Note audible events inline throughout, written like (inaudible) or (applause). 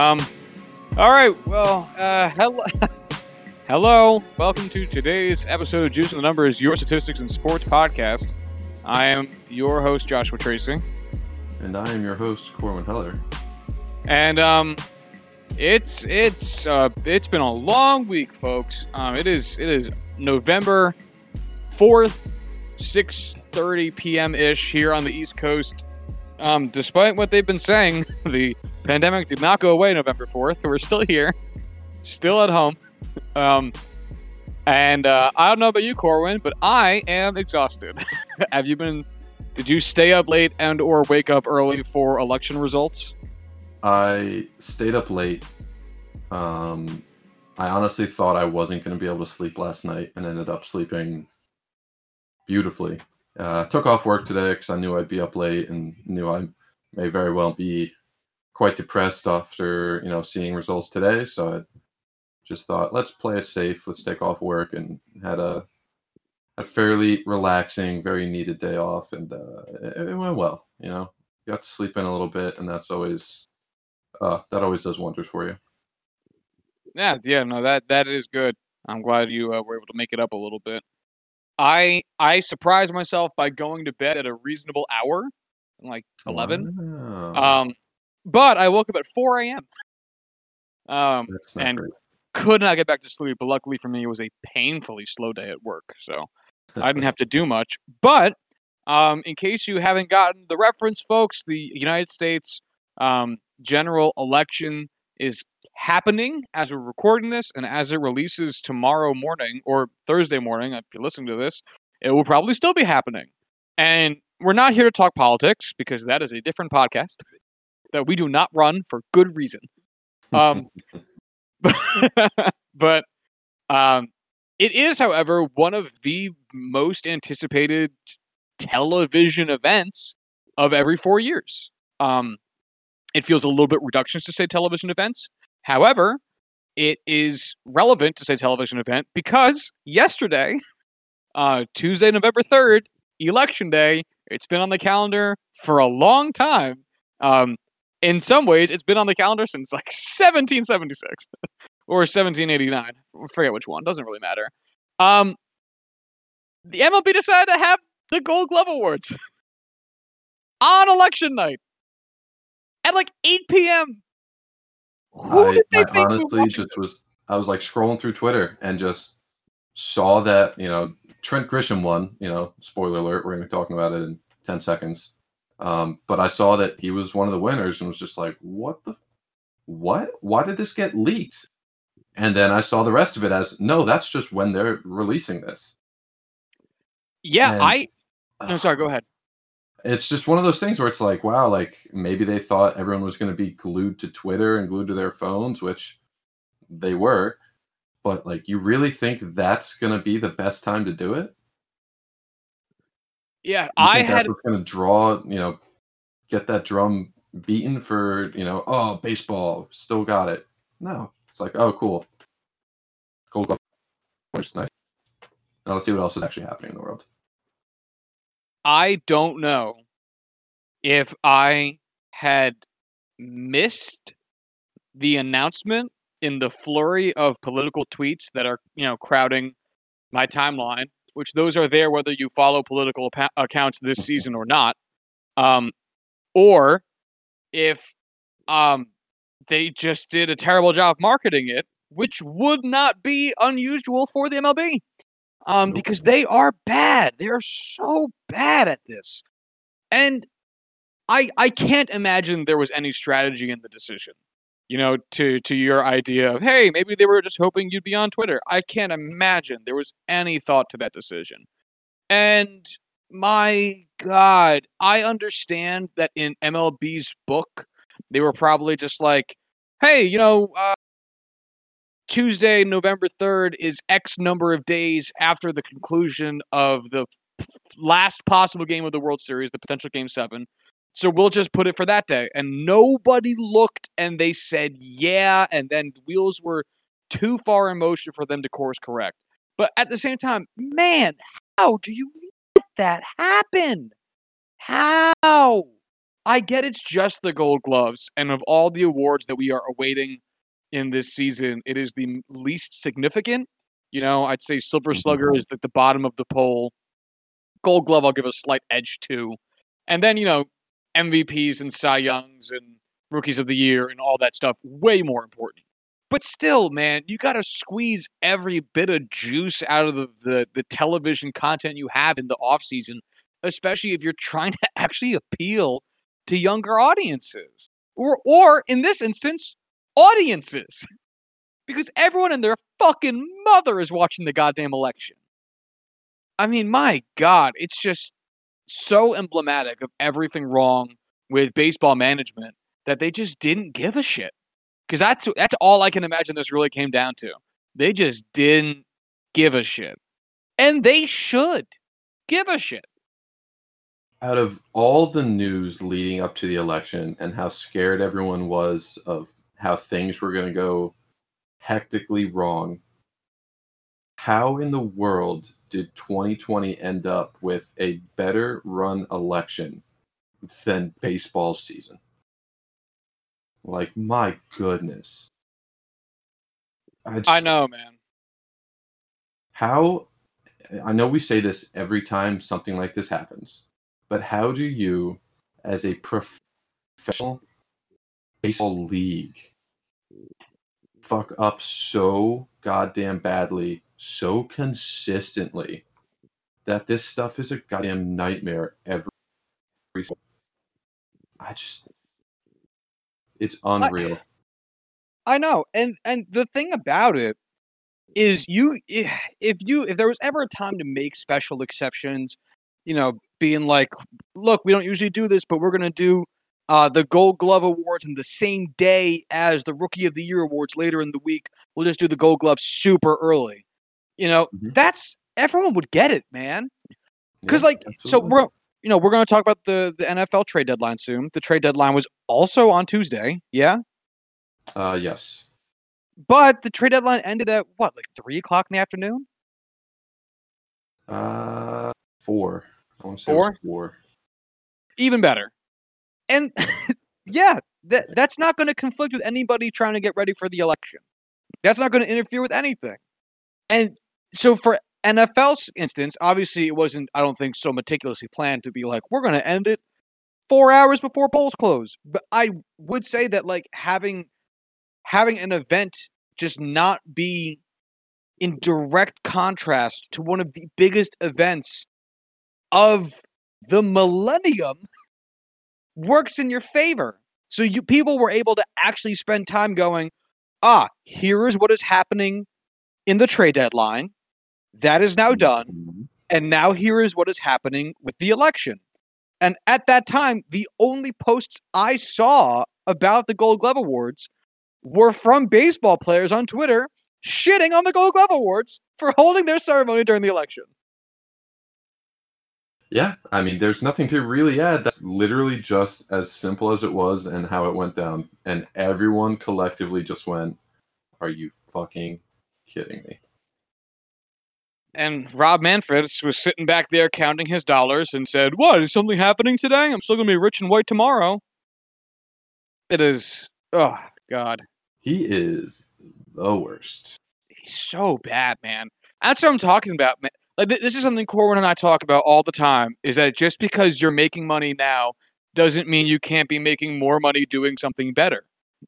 Um, all right. Well, uh, hello, (laughs) hello. Welcome to today's episode of Juicing the Numbers, your statistics and sports podcast. I am your host, Joshua Tracy, And I am your host, Corwin Heller. and um, it's it's uh, it's been a long week, folks. Um, it is it is November fourth, six thirty p.m. ish here on the East Coast. Um, despite what they've been saying, (laughs) the pandemic did not go away November 4th. We're still here, still at home. Um, and uh, I don't know about you, Corwin, but I am exhausted. (laughs) Have you been? Did you stay up late and or wake up early for election results? I stayed up late. Um, I honestly thought I wasn't going to be able to sleep last night and ended up sleeping beautifully. Uh, took off work today because I knew I'd be up late and knew I may very well be quite depressed after you know seeing results today. So I just thought, let's play it safe. Let's take off work and had a a fairly relaxing, very needed day off, and uh, it, it went well. You know, got to sleep in a little bit, and that's always uh, that always does wonders for you. Yeah, yeah, no, that that is good. I'm glad you uh, were able to make it up a little bit. I I surprised myself by going to bed at a reasonable hour, like eleven. Wow. Um, but I woke up at 4 a.m. Um, and- great. could not get back to sleep, but luckily for me, it was a painfully slow day at work, so I didn't (laughs) have to do much. But um, in case you haven't gotten the reference, folks, the United States um, general election is happening as we're recording this, and as it releases tomorrow morning or Thursday morning, if you're listening to this, it will probably still be happening. And we're not here to talk politics because that is a different podcast that we do not run for good reason. Um, (laughs) but um, it is, however, one of the most anticipated television events of every four years. Um, it feels a little bit reductionist to say television events. However, it is relevant to say television event because yesterday, uh, Tuesday, November 3rd, election day, it's been on the calendar for a long time. Um, in some ways, it's been on the calendar since like 1776 (laughs) or 1789. I forget which one. Doesn't really matter. Um, the MLB decided to have the Gold Glove Awards (laughs) on election night at like 8 p.m. Who I, did they I think honestly watching just was I was like scrolling through Twitter and just saw that you know Trent Grisham won. You know, spoiler alert, we're gonna be talking about it in ten seconds. Um, but I saw that he was one of the winners and was just like, what the, what? Why did this get leaked? And then I saw the rest of it as no, that's just when they're releasing this. Yeah, And- I. No, sorry. Go ahead. It's just one of those things where it's like, wow, like maybe they thought everyone was going to be glued to Twitter and glued to their phones, which they were. But like, you really think that's going to be the best time to do it? Yeah, You I had. going to draw, you know, get that drum beaten for, you know, oh, baseball, still got it. No, it's like, oh, cool, Gold Glove, which is nice. Now let's see what else is actually happening in the world. I don't know if I had missed the announcement in the flurry of political tweets that are, you know, crowding my timeline, which those are there whether you follow political pa- accounts this season or not. Um, or if um, they just did a terrible job marketing it, which would not be unusual for the MLB um, Nope. because they are bad. They are so bad at this, and I I can't imagine there was any strategy in the decision. You know, to to your idea of hey, maybe they were just hoping you'd be on Twitter. I can't imagine there was any thought to that decision. And my God, I understand that in MLB's book, they were probably just like, hey, you know, uh, Tuesday, November 3rd is X number of days after the conclusion of the last possible game of the World Series, the potential game seven. So we'll just put it for that day. And nobody looked and they said, yeah. And then the wheels were too far in motion for them to course correct. But at the same time, man, how do you let that happen? How? I get it's just the gold gloves, and of all the awards that we are awaiting in this season, it is the least significant. You know, I'd say Silver Slugger Mhm. is at the bottom of the poll. Gold Glove, I'll give a slight edge to. And then, you know, MVPs and Cy Youngs and Rookies of the Year and all that stuff, way more important. But still, man, you got to squeeze every bit of juice out of the, the, the television content you have in the offseason, especially if you're trying (laughs) to actually appeal to younger audiences. Or, or in this instance, audiences. Because everyone and their fucking mother is watching the goddamn election. I mean, my God, it's just so emblematic of everything wrong with baseball management that they just didn't give a shit. Because that's that's all I can imagine this really came down to. They just didn't give a shit, and they should give a shit. Out of all the news leading up to the election and how scared everyone was of how things were going to go hectically wrong, how in the world did 2020 end up with a better run election than baseball season? Like, my goodness. I, just, I know, man. How, I know we say this every time something like this happens, but how do you, as a professional baseball league, fuck up so goddamn badly, so consistently, that this stuff is a goddamn nightmare every. I just, it's unreal. I know, and and the thing about it is, you if you if there was ever a time to make special exceptions, you know, being like, look, we don't usually do this, but we're gonna do uh, the Gold Glove Awards in the same day as the Rookie of the Year Awards later in the week. We'll just do the Gold Glove super early. You know, Mhm. that's everyone would get it, man. Because Yeah, like, so we're you know we're going to talk about the the NFL trade deadline soon. The trade deadline was also on Tuesday, yeah. Uh, yes. But the trade deadline ended at what, like three o'clock in the afternoon? Uh, four. I want to say Four? four. Even better. And (laughs) yeah, that that's not going to conflict with anybody trying to get ready for the election. That's not going to interfere with anything. And so for NFL's instance, obviously it wasn't, I don't think, so meticulously planned to be like, we're going to end it four hours before polls close. But I would say that like having having an event just not be in direct contrast to one of the biggest events of the millennium (laughs) works in your favor. So you people were able to actually spend time going, ah, here is what is happening in the trade deadline. That is now done. Mhm. And now here is what is happening with the election. And at that time, the only posts I saw about the Gold Glove Awards were from baseball players on Twitter shitting on the Gold Glove Awards for holding their ceremony during the election. Yeah, I mean, there's nothing to really add. That's literally just as simple as it was and how it went down. And everyone collectively just went, Are you fucking kidding me? And Rob Manfred was sitting back there counting his dollars and said, What? Is something happening today? I'm still going to be rich and white tomorrow. It is. Oh, God. He is the worst. He's so bad, man. That's what I'm talking about, man. Like th- this is something Corwin and I talk about all the time. Is that just because you're making money now doesn't mean you can't be making more money doing something better.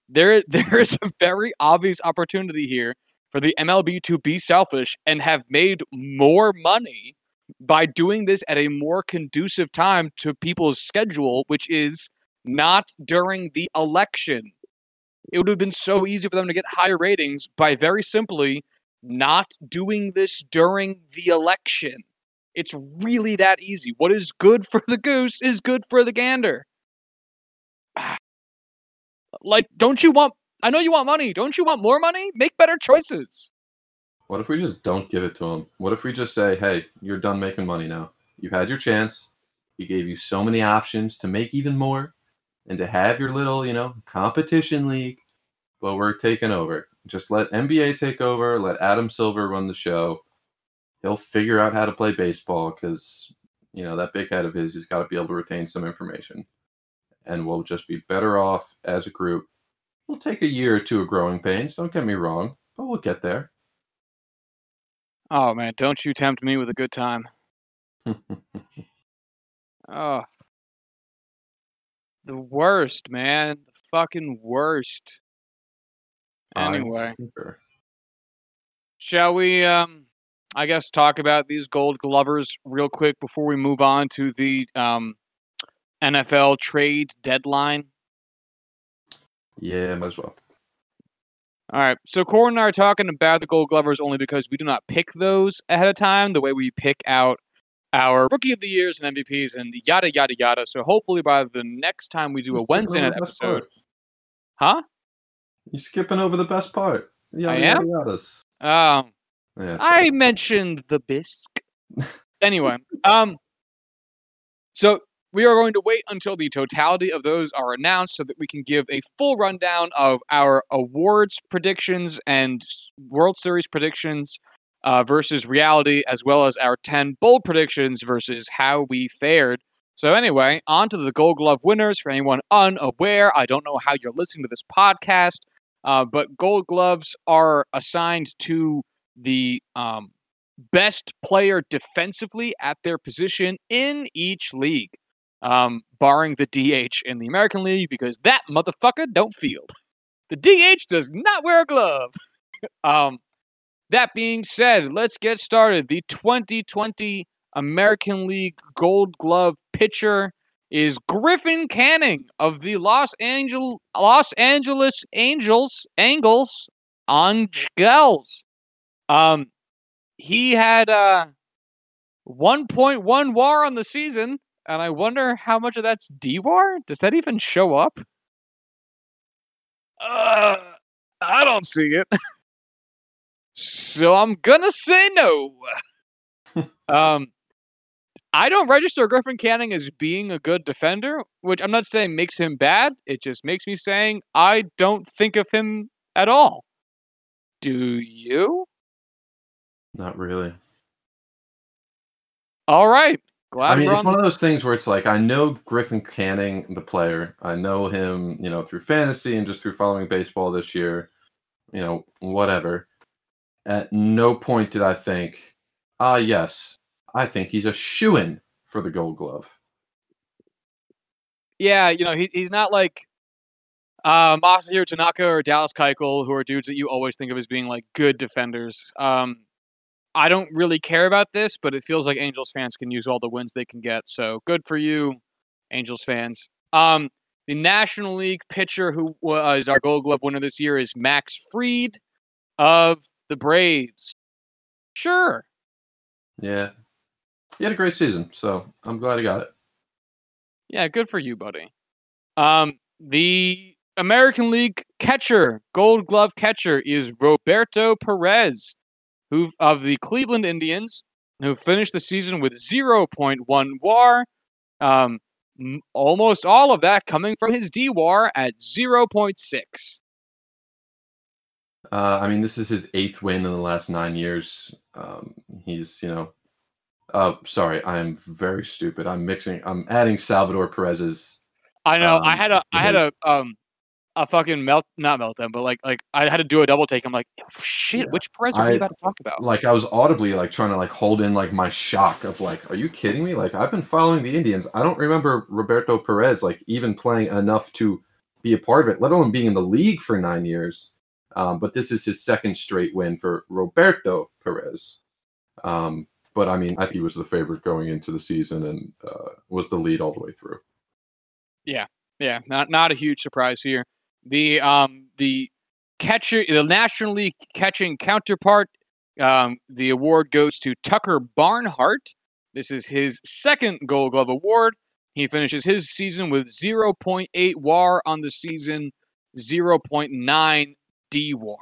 There, (laughs) there is a very obvious opportunity here for the MLB to be selfish and have made more money by doing this at a more conducive time to people's schedule, which is not during the election. It would have been so easy for them to get higher ratings by very simply not doing this during the election. It's really that easy. What is good for the goose is good for the gander. (sighs) Like, don't you want? I know you want money. Don't you want more money? Make better choices. What if we just don't give it to him? What if we just say, Hey, you're done making money now? You've had your chance. He gave you so many options to make even more and to have your little, you know, competition league. But we're taking over. Just let NBA take over. Let Adam Silver run the show. He'll figure out how to play baseball because, you know, that big head of his, he's got to be able to retain some information. and we'll just be better off as a group. We'll take a year or two of growing pains, don't get me wrong, but we'll get there. Oh man, don't you tempt me with a good time. (laughs) Oh. The worst, man. The fucking worst. Anyway, shall we um I guess talk about these gold glovers real quick before we move on to the um NFL trade deadline? Yeah, might as well. All right. So Corwin and I are talking about the Gold Glovers only because we do not pick those ahead of time the way we pick out our Rookie of the Years and MVPs and yada yada yada. So hopefully by the next time we do a Wednesday night over the best episode, huh? You're skipping over the best part. Yada, I am? Um, Yeah, I mentioned the bisque. (laughs) anyway, um, so we are going to wait until the totality of those are announced so that we can give a full rundown of our awards predictions and World Series predictions uh, versus reality, as well as our 10 bold predictions versus how we fared. So, anyway, on to the Gold Glove winners. For anyone unaware, I don't know how you're listening to this podcast, uh, but Gold Gloves are assigned to the um, best player defensively at their position in each league, um, barring the DH in the American League because that motherfucker don't field. The DH does not wear a glove. (laughs) um, that being said, let's get started. The 2020 American League Gold Glove pitcher is Griffin Canning of the Los Angeles Los Angeles Angels Angles Angels. Um, he had uh 1.1 WAR on the season, and I wonder how much of that's DWAR. Does that even show up? Uh, I don't see it. (laughs) so I'm gonna say no. (laughs) um, I don't register Griffin Canning as being a good defender, which I'm not saying makes him bad. It just makes me saying I don't think of him at all. Do you? Not really. All right. Glad I mean, it's on one of those things where it's like I know Griffin Canning, the player. I know him, you know, through fantasy and just through following baseball this year. You know, whatever. At no point did I think, ah, yes, I think he's a shoo in for the Gold Glove. yeah, you know, he, he's not like uh, Masahiro Tanaka or Dallas Keuchel, who are dudes that you always think of as being like good defenders. Um, I don't really care about this, but it feels like Angels fans can use all the wins they can get. So good for you, Angels fans. Um, the National League pitcher who was our Gold Glove winner this year is Max Fried of the Braves. Sure. Yeah. He had a great season, so I'm glad he got it. Yeah, good for you, buddy. Um, the American League catcher, Gold Glove catcher, is Roberto Perez, who of the Cleveland Indians, who finished the season with 0.1 WAR. Um, almost all of that coming from his DWAR at 0.6. Uh, I mean, this is his eighth win in the last nine years. Um, he's, you know, uh, sorry, I am very stupid. I'm mixing, I'm adding Salvador Perez's. I know. I Um, had a, I had a, um, a fucking melt, not meltdown, but like, like I had to do a double take. I'm like, shit, Yeah. which Perez are we I- about to talk about? Like, I was audibly like trying to like hold in like my shock of like, are you kidding me? Like, I've been following the Indians. I don't remember Roberto Perez like even playing enough to be a part of it, let alone being in the league for nine years. Um, but this is his second straight win for Roberto Perez. Um, but I mean, I think he was the favorite going into the season and uh, was the lead all the way through. Yeah, yeah, not not a huge surprise here. The um the catcher, the National League catching counterpart, um, the award goes to Tucker Barnhart. This is his second Gold Glove award. He finishes his season with 0.8 WAR on the season, 0.9 DWAR.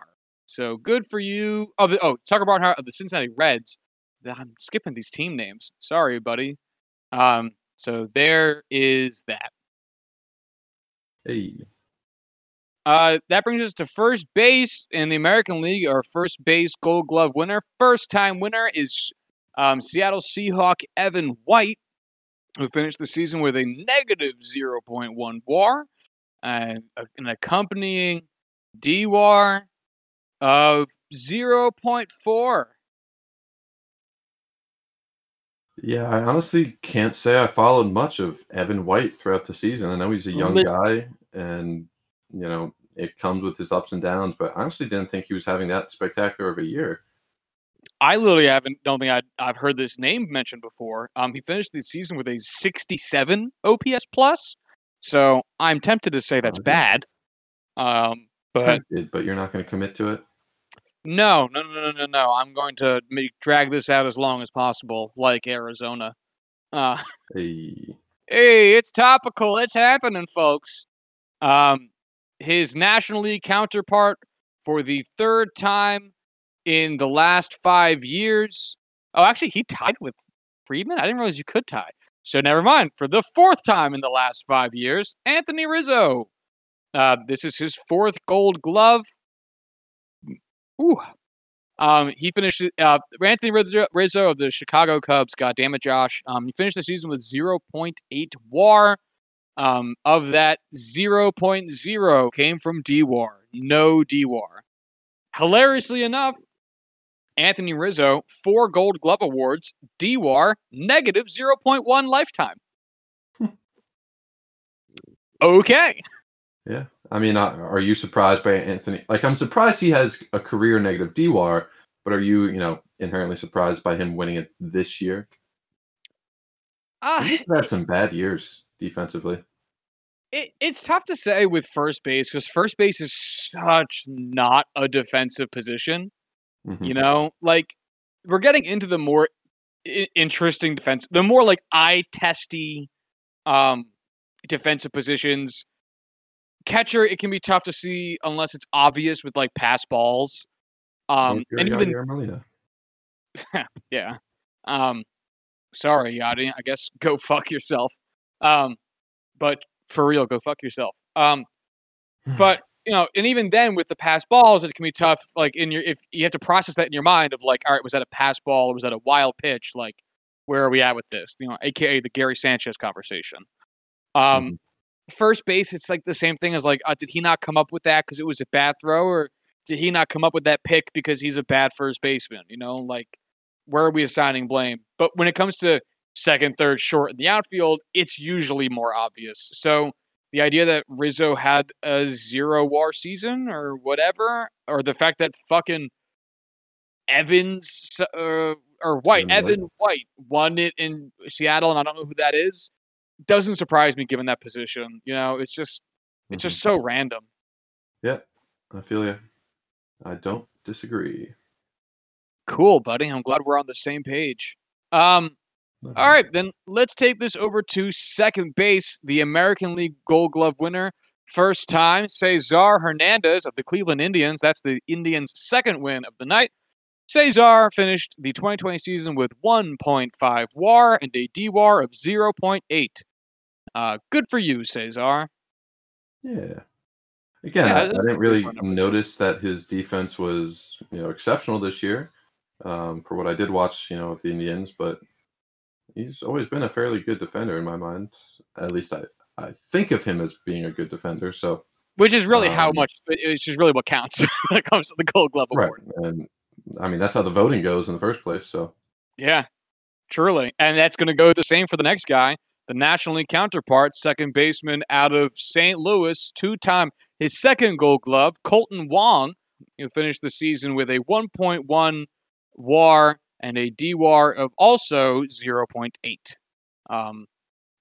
So good for you. Oh, the, oh, Tucker Barnhart of the Cincinnati Reds. I'm skipping these team names. Sorry, buddy. Um, so there is that. Hey, Uh, that brings us to first base in the American League. Our first base Gold Glove winner, first time winner is um, Seattle Seahawk Evan White. who finished the season with a negative 0.1 WAR and an accompanying DWAR of 0.4. Yeah, I honestly can't say I followed much of Evan White throughout the season. I know he's a young guy, and you know it comes with his ups and downs. But I honestly didn't think he was having that spectacular of a year. I literally haven't don't think I I've heard this name mentioned before. Um, he finished the season with a 67 OPS plus, so I'm tempted to say that's Okay. bad. Um, but Tempted, but you're not going to commit to it. No, no, no, no, no, no. I'm going to make, drag this out as long as possible, like Arizona. Uh, Hey, (laughs) hey, it's topical. It's happening, folks. Um, his National League counterpart for the third time in the last five years. Oh, actually, he tied with Freeman. I didn't realize you could tie. So never mind. For the fourth time in the last five years, Anthony Rizzo. Uh, this is his fourth Gold Glove. Ooh. Um, he finished. Uh, Anthony Rizzo, of the Chicago Cubs. God damn it, Josh. Um, he finished the season with 0.8 WAR. Um, of that, 0.0 came from DWAR. No DWAR. Hilariously enough, Anthony Rizzo, four Gold Glove awards, DWAR negative 0.1 lifetime. okay. Yeah. I mean, uh, are you surprised by Anthony? Like, I'm surprised he has a career negative DWAR, but are you, you know, inherently surprised by him winning it this year? Uh, He's had some bad years defensively. it, it's tough to say with first base because first base is such not a defensive position. Mhm. You know, like we're getting into the more I- interesting defense, the more like eye testy um, defensive positions. Catcher, it can be tough to see unless it's obvious with like pass balls. Um, and even (laughs) yeah. Um, sorry, Yadi. I guess (laughs) go fuck yourself. Um, but for real, go fuck yourself. Um, but you know, and even then with the pass balls, it can be tough. Like in your, if you have to process that in your mind of like, all right, was that a pass ball or was that a wild pitch? Like, where are we at with this? You know, aka the Gary Sanchez conversation. Um, first base, it's like the same thing as like, uh, did he not come up with that because it was a bad throw, or did he not come up with that pick because he's a bad first baseman? You know, like where are we assigning blame? But when it comes to second, third, short in the outfield, it's usually more obvious. So the idea that Rizzo had a zero war season or whatever, or the fact that fucking Evans uh, or White, Evan White. Evan White won it in Seattle, and I don't know who that is, doesn't surprise me given that position. You know, it's just it's Mhm. just so random. Yeah, I feel you. I don't disagree. Cool, buddy. I'm glad we're on the same page. Um, All right, then let's take this over to second base. The American League Gold Glove winner, first time, Cesar Hernandez of the Cleveland Indians. That's the Indians' second win of the night. Cesar finished the 2020 season with 1.5 WAR and a DWAR of 0.8. Uh, good for you, Cesar. Yeah. Again, Yeah, I, I didn't really notice that his defense was, you know, exceptional this year. Um, for what I did watch, you know, of the Indians, but he's always been a fairly good defender in my mind. At least I, I think of him as being a good defender. So Which is really how Um, much, it's just really what counts (laughs) when it comes to the Gold Glove award. right, and I mean that's how the voting goes in the first place. So Yeah, truly. And that's going to go the same for the next guy, the National League counterpart, second baseman out of St. Louis, two time, his second gold glove, Kolten Wong, who finished the season with a 1.1 WAR and a DWAR of also 0.8. Um,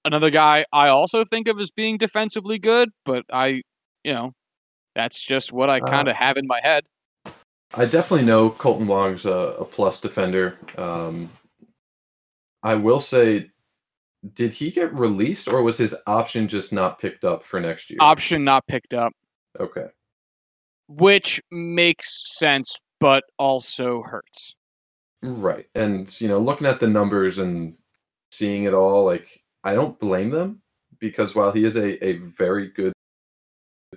another guy I also think of as being defensively good, but I, you know, that's just what I Uh, kind of have in my head. I definitely know Kolten Wong's a, a plus defender. Um, I will say, did he get released or was his option just not picked up for next year? Option not picked up. Okay. which makes sense but also hurts. Right. And you know, looking at the numbers and seeing it all, like I don't blame them because while he is a, a very good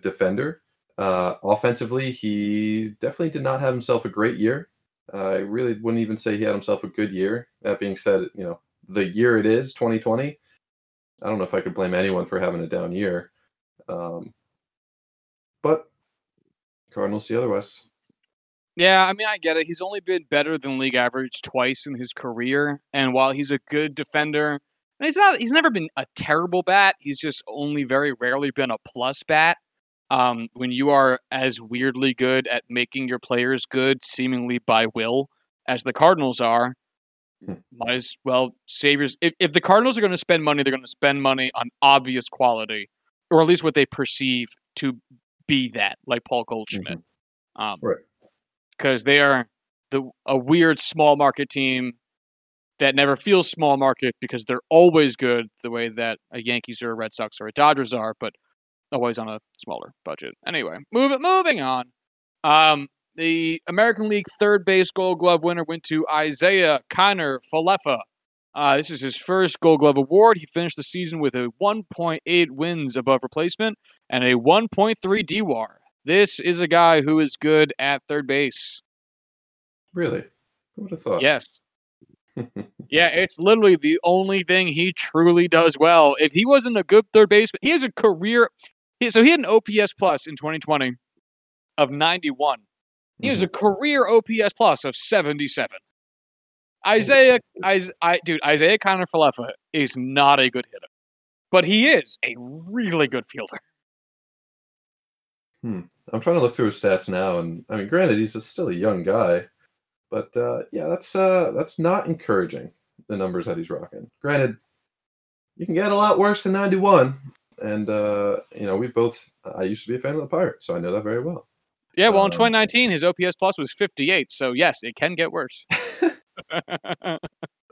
defender, uh, offensively, he definitely did not have himself a great year. Uh, I really wouldn't even say he had himself a good year. That being said, you know, the year it is, 2020, I don't know if I could blame anyone for having a down year. Um, but Cardinals see otherwise. Yeah, I mean, I get it. He's only been better than league average twice in his career, and while he's a good defender, and he's not, he's never been a terrible bat. He's just only very rarely been a plus bat. Um, when you are as weirdly good at making your players good, seemingly by will, as the Cardinals are. Might as well save your. If, if the Cardinals are going to spend money, they're going to spend money on obvious quality, or at least what they perceive to be that, like Paul Goldschmidt. Um, Right. Because they are the a weird small market team that never feels small market because they're always good the way that a Yankees or a Red Sox or a Dodgers are, but always on a smaller budget. Anyway, move it. Moving on. Um, the American League third base Gold Glove winner went to Isaiah Kiner Falefa. Uh, this is his first Gold Glove award. He finished the season with a 1.8 wins above replacement and a 1.3 DWAR. This is a guy who is good at third base. Really? Who would have thought? Yes. (laughs) Yeah, it's literally the only thing he truly does well. If he wasn't a good third baseman, he has a career. He, so he had an OPS plus in 2020 of 91. He has a career OPS plus of 77. Isiah, I, I, dude, Isiah Kiner-Falefa is not a good hitter, but he is a really good fielder. Hmm. I'm trying to look through his stats now, and I mean, granted, he's a, still a young guy, but uh, yeah, that's uh, that's not encouraging. The numbers that he's rocking. Granted, you can get a lot worse than 91, and uh, you know, we both. I used to be a fan of the Pirates, so I know that very well. Yeah, well, in Um, 2019, his OPS plus was 58. So yes, it can get worse. (laughs)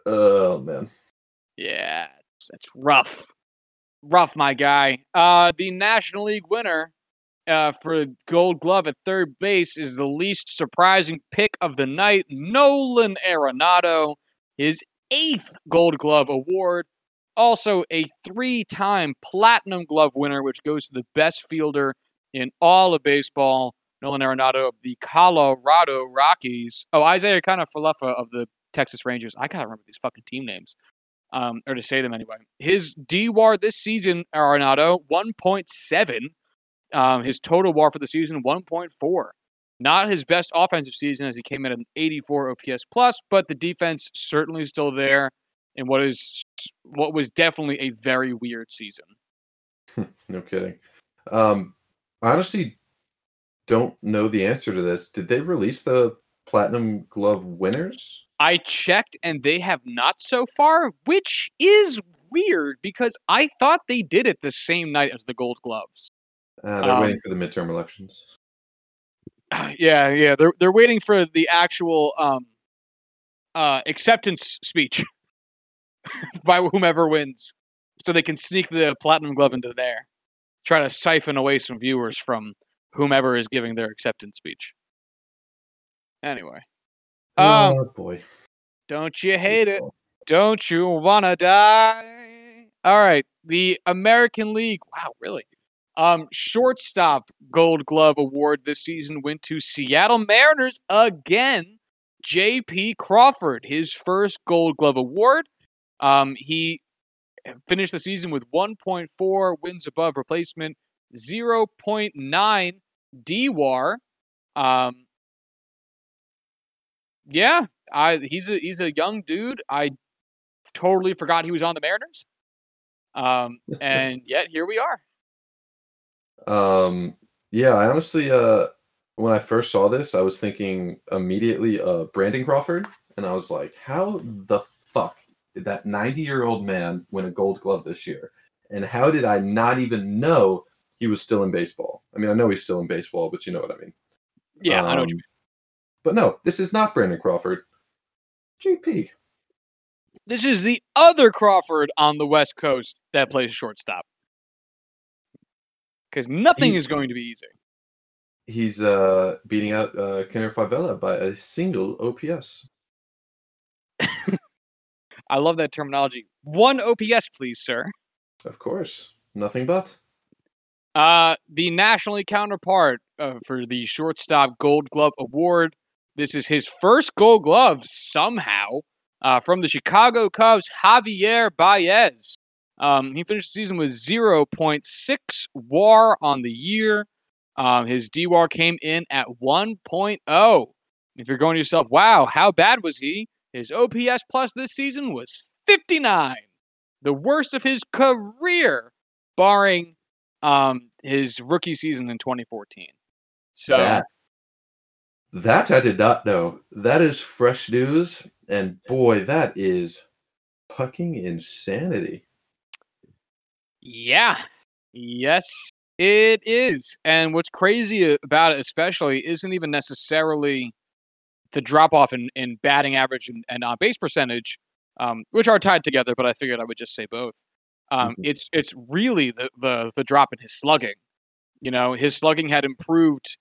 Oh man, Yeah, that's rough. Rough, my guy. Uh, the National League winner uh, for Gold Glove at third base is the least surprising pick of the night, Nolan Arenado. His eighth Gold Glove award. Also, a three time Platinum Glove winner, which goes to the best fielder in all of baseball, Nolan Arenado of the Colorado Rockies. Oh, Isiah Kiner-Falefa of the Texas Rangers. I gotta remember these fucking team names, um, or to say them anyway. His DWAR this season, Arenado, 1.7. Um, his total WAR for the season, 1.4. Not his best offensive season as he came in at an 84 OPS plus, but the defense certainly still there in what is what was definitely a very weird season. (laughs) no kidding. Um, I honestly don't know the answer to this. Did they release the Platinum Glove winners? I checked and they have not so far, which is weird because I thought they did it the same night as the Gold Gloves. Uh, they're Um, waiting for the midterm elections. (sighs) yeah, yeah, they're they're waiting for the actual um uh acceptance speech (laughs) by whomever wins so they can sneak the platinum glove into there. Try to siphon away some viewers from whomever is giving their acceptance speech. Anyway. Um oh boy, don't you hate it? Don't you wanna die? All right, the American League. Wow, really? Um, shortstop Gold Glove award this season went to Seattle Mariners again. J.P. Crawford, his first Gold Glove award. Um, he finished the season with 1.4 wins above replacement, 0.9 DWAR. Um, yeah, I he's a he's a young dude. I totally forgot he was on the Mariners. Um, (laughs) and yet here we are. Um, yeah, I honestly, uh, when I first saw this, I was thinking immediately, uh, Brandon Crawford, and I was like, how the fuck did that 90 year old man win a Gold Glove this year? And how did I not even know he was still in baseball? I mean, I know he's still in baseball, but you know what I mean. Yeah, I know what you Um, But no, this is not Brandon Crawford. JP. This is the other Crawford on the West Coast that plays shortstop. Because nothing He- is going to be easy. He's uh, beating out uh, Kiner-Falefa by a single OPS. (laughs) I love that terminology. One OPS, please, sir. Of course. Nothing but. Uh, the nationally counterpart uh, for the shortstop Gold Glove Award. This is his first Gold Glove somehow uh, from the Chicago Cubs, Javier Baez. Um, he finished the season with 0.6 WAR on the year. Um, his DWAR came in at 1.0. If you're going to yourself, wow, how bad was he? His OPS plus this season was 59, the worst of his career, barring um, his rookie season in 2014. So That, that I did not know. That is fresh news, and boy, that is fucking insanity. Yeah. Yes, it is. And what's crazy about it, especially, isn't even necessarily the drop off in, in batting average and, and on base percentage, um, which are tied together, but I figured I would just say both. Um, Mhm. It's it's really the, the the drop in his slugging. You know, his slugging had improved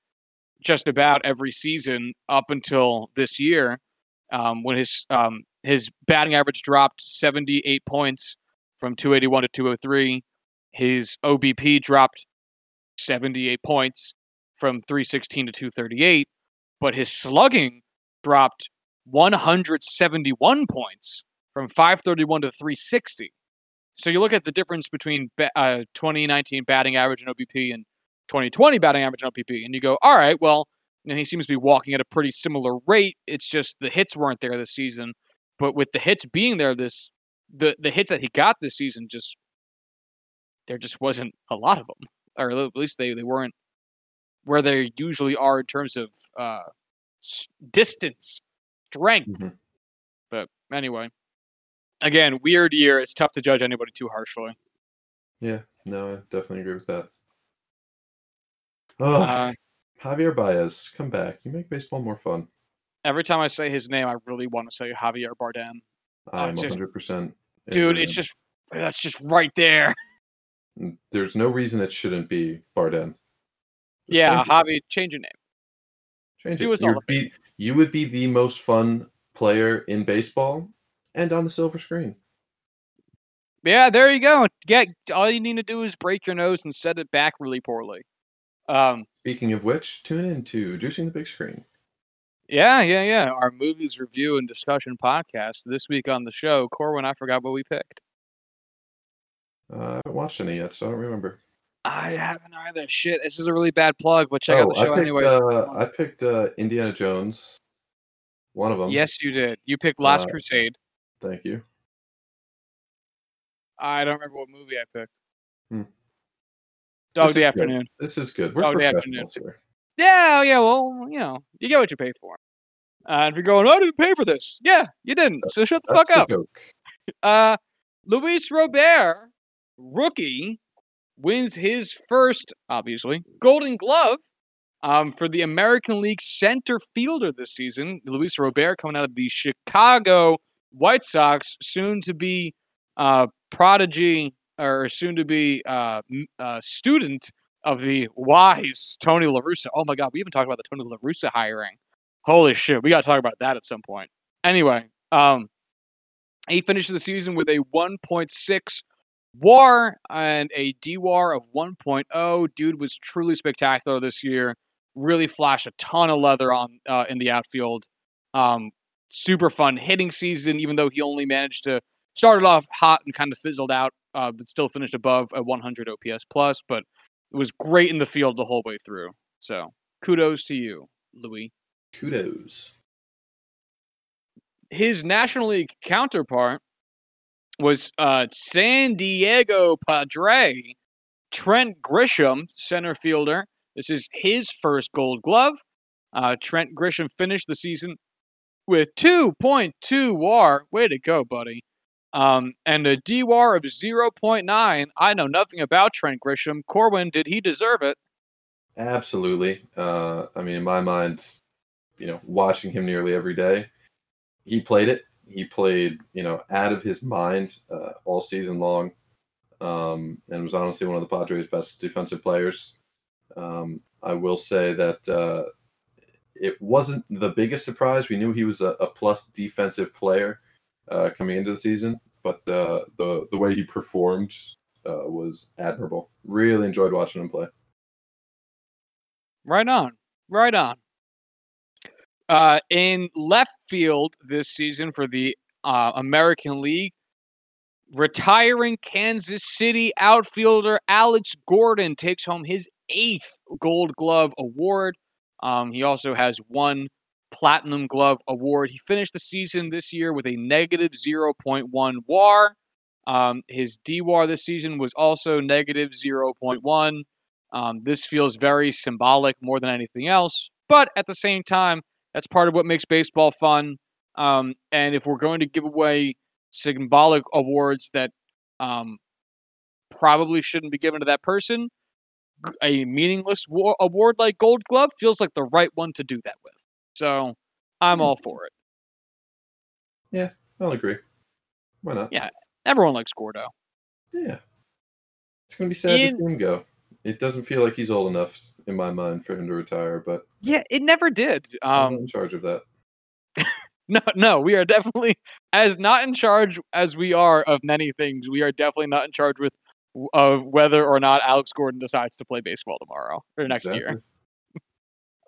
just about every season up until this year, um, when his um, his batting average dropped 78 points from 281 to 203. His OBP dropped 78 points from 316 to 238, but his slugging dropped 171 points from 531 to 360. So you look at the difference between uh, 2019 batting average and OBP and 2020 batting average and OBP, and you go, all right, well, you know, he seems to be walking at a pretty similar rate. It's just the hits weren't there this season, but with the hits being there, this the the hits that he got this season just there just wasn't a lot of them, or at least they they weren't where they usually are in terms of uh, distance, strength. Mhm. But anyway, again, weird year. It's tough to judge anybody too harshly. Yeah, no, I definitely agree with that. Oh, Uh, Javier Baez, come back. You make baseball more fun. every time I say his name, I really want to say Javier Bardem. I'm just- 100%. Dude, it's just that's just right there. (laughs) There's no reason it shouldn't be Bardem. Just Yeah. Javi, change your name. Change do it. us all You'd a favor. be, you would be the most fun player in baseball and on the silver screen. Yeah, there you go. Get all you need to do is break your nose and set it back really poorly. Um, Speaking of which, tune in to Juicing the Big Screen. yeah, yeah, yeah. Our movies review and discussion podcast this week on the show. Corwin, I forgot what we picked. Uh, I haven't watched any yet, so I don't remember. I haven't either. Shit, this is a really bad plug, but check out the Oh, I show picked, anyway. Uh, I picked uh, Indiana Jones. One of them. yes, you did. You picked Last Uh, Crusade. Thank you. I don't remember what movie I picked. Hmm. Dog This Day is good. Afternoon. This is good. We're Oh, the afternoon. here. Yeah, yeah. Well, you know, you get what you pay for. Uh, if you're going, I didn't pay for this. Yeah, you didn't. So shut the That's fuck up. the. (laughs) Uh, Luis Robert, rookie, wins his first, obviously, Golden Glove um, for the American League center fielder this season. Luis Robert coming out of the Chicago White Sox, soon to be uh, prodigy or soon to be uh, uh, student of the wise Tony La Russa. Oh my God, we haven't talked about the Tony La Russa hiring. Holy shit, we got to talk about that at some point. Anyway, um, he finished the season with a 1.6 WAR and a DWAR of 1.0. Dude was truly spectacular this year. Really flashed a ton of leather on uh, in the outfield. Um, super fun hitting season, even though he only managed to started off hot and kind of fizzled out, uh, but still finished above a 100 OPS plus. But it was great in the field the whole way through. So kudos to you, Louis. Kudos. his National League counterpart was uh, San Diego Padre Trent Grisham, center fielder. This is his first Gold Glove. Uh, Trent Grisham finished the season with 2.2 WAR. Way to go, buddy. Um, and a DWAR of 0.9. I know nothing about Trent Grisham. Corwin, did he deserve it? Absolutely. Uh, I mean, in my mind, you know, watching him nearly every day, he played it. He played, you know, out of his mind uh, all season long, um, and was honestly one of the Padres' best defensive players. Um, I will say that uh, it wasn't the biggest surprise. We knew he was a, a plus defensive player uh, coming into the season, but uh, the the way he performed uh, was admirable. Really enjoyed watching him play. Right on. Right on. Uh, in left field this season for the uh, American League, retiring Kansas City outfielder Alex Gordon takes home his eighth Gold Glove award. Um, he also has one Platinum Glove award. He finished the season this year with a negative 0.1 WAR. Um, his DWAR this season was also negative 0.1. Um, this feels very symbolic more than anything else, but at the same time, that's part of what makes baseball fun. Um, and if we're going to give away symbolic awards that um, probably shouldn't be given to that person, a meaningless war- award like Gold Glove feels like the right one to do that with. So I'm Hmm. all for it. Yeah, I'll agree. Why not? Yeah. Everyone likes Gordo. Yeah. It's gonna be sad In- to see him go. It doesn't feel like he's old enough in my mind for him to retire, but Yeah, it never did. I'm not Um, in charge of that. (laughs) no, no, we are definitely as not in charge as we are of many things. We are definitely not in charge with of whether or not Alex Gordon decides to play baseball tomorrow or next year. Exactly. (laughs)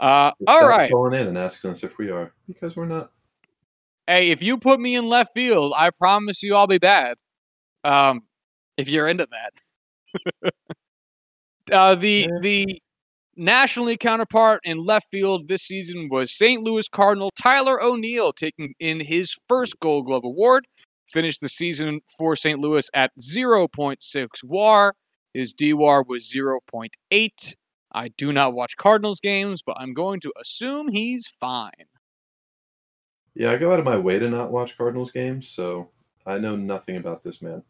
Uh, But all right. Calling in and asking us if we are because we're not. Hey, if you put me in left field, I promise you I'll be bad. Um, if you're into that. (laughs) uh, the the National League counterpart in left field this season was St. Louis Cardinal Tyler O'Neill, taking in his first Gold Glove award. Finished the season for St. Louis at 0.6 WAR. His DWAR was 0.8. I do not watch Cardinals games, but I'm going to assume he's fine. Yeah, I go out of my way to not watch Cardinals games, so I know nothing about this man.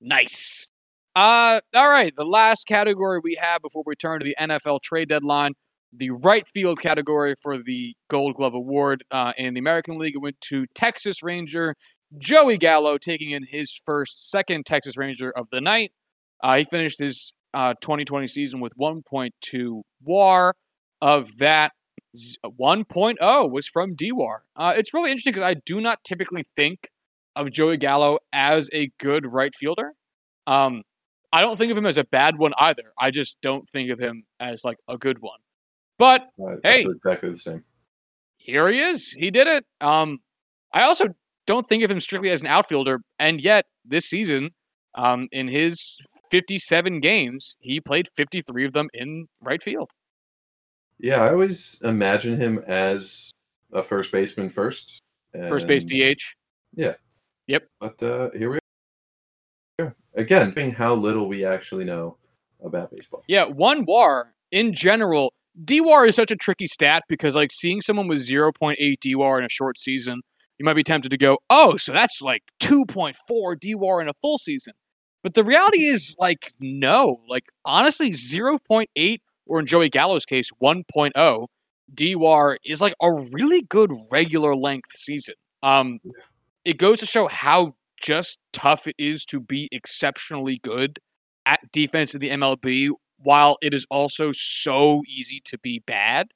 Nice. Uh, all right. The last category we have before we turn to the NFL trade deadline, the right field category for the Gold Glove Award uh, in the American League it went to Texas Ranger Joey Gallo, taking in his first second Texas Ranger of the night. Uh, he finished his uh, 2020 season with 1.2 WAR. Of that, 1.0 was from DWAR. Uh, it's really interesting because I do not typically think of Joey Gallo as a good right fielder. Um, I don't think of him as a bad one either. I just don't think of him as like a good one. But Hey. Exactly the same. here he is. He did it. Um, I also don't think of him strictly as an outfielder, and yet this season, um, in his 57 games, he played 53 of them in right field. Yeah, I always imagine him as a first baseman first. First base DH. Yeah. Yep. But uh, here we are. Again, showing how little we actually know about baseball. Yeah, one WAR in general. DWAR is such a tricky stat because like seeing someone with 0.8 DWAR in a short season, you might be tempted to go, "Oh, so that's like 2.4 DWAR in a full season." But the reality is like no, like honestly 0.8 or in Joey Gallo's case 1.0 DWAR is like a really good regular length season. Um it goes to show how just tough it is to be exceptionally good at defense in the MLB while it is also so easy to be bad.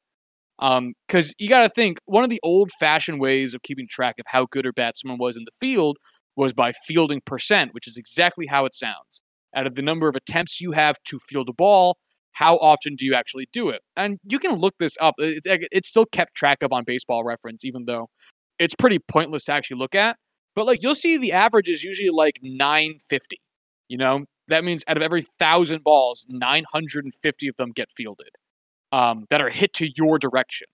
Um, because you got to think one of the old-fashioned ways of keeping track of how good or bad someone was in the field was by fielding percent, which is exactly how it sounds. Out of the number of attempts you have to field a ball, how often do you actually do it? And you can look this up. It, it- it's still kept track of on Baseball Reference, even though it's pretty pointless to actually look at. But like you'll see, the average is usually like 950. You know, that means out of every thousand balls, 950 of them get fielded um, that are hit to your direction.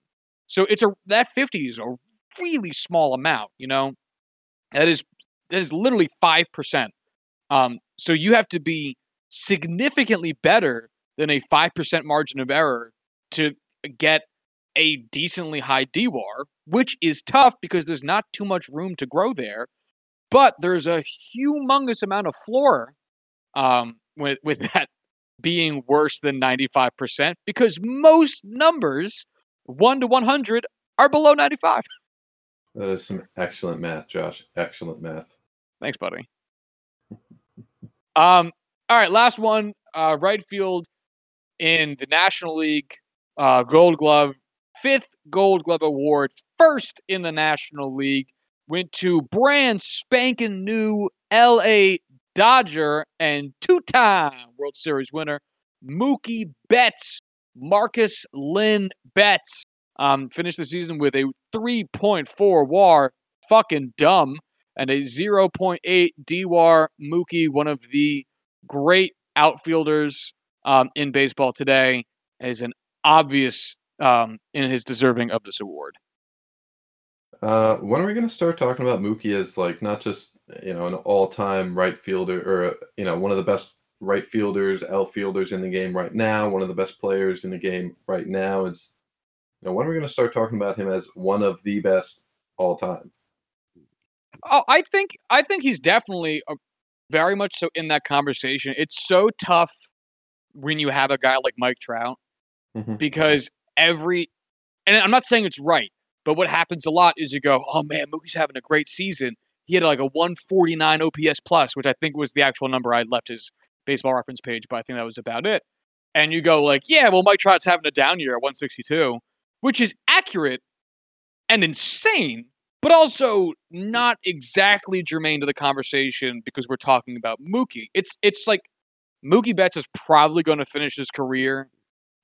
So it's a that 50 is a really small amount. You know, that is that is literally five percent. Um, so you have to be significantly better than a five percent margin of error to get a decently high DWAR, which is tough because there's not too much room to grow there. But there's a humongous amount of floor um, with with (laughs) that being worse than 95% because most numbers 1 to 100 are below 95. (laughs) That is some excellent math, Josh. Excellent math. Thanks, buddy. Um, all right, last one. Uh, right field in the National League uh, Gold Glove, fifth Gold Glove award, first in the National League, went to brand spanking new LA Dodger and two-time World Series winner Mookie Betts, Markus Lynn Betts. Um, finished the season with a 3.4 WAR. Fucking dumb and a 0.8 DWAR Mookie, one of the great outfielders um, in baseball today, is an obvious um, in his deserving of this award. Uh, when are we going to start talking about Mookie as like not just you know an all-time right fielder or you know one of the best right fielders, outfielders in the game right now, one of the best players in the game right now? Is you know when are we going to start talking about him as one of the best all time? Oh, I think I think he's definitely a, very much so in that conversation. It's so tough when you have a guy like Mike Trout mm-hmm. because every and I'm not saying it's right, but what happens a lot is you go, oh man, Mookie's having a great season. He had like a 149 OPS plus, which I think was the actual number I left his baseball reference page, but I think that was about it. And you go like, yeah, well, Mike Trout's having a down year at 162, which is accurate and insane, but also not exactly germane to the conversation because we're talking about Mookie. It's it's like Mookie Betts is probably going to finish his career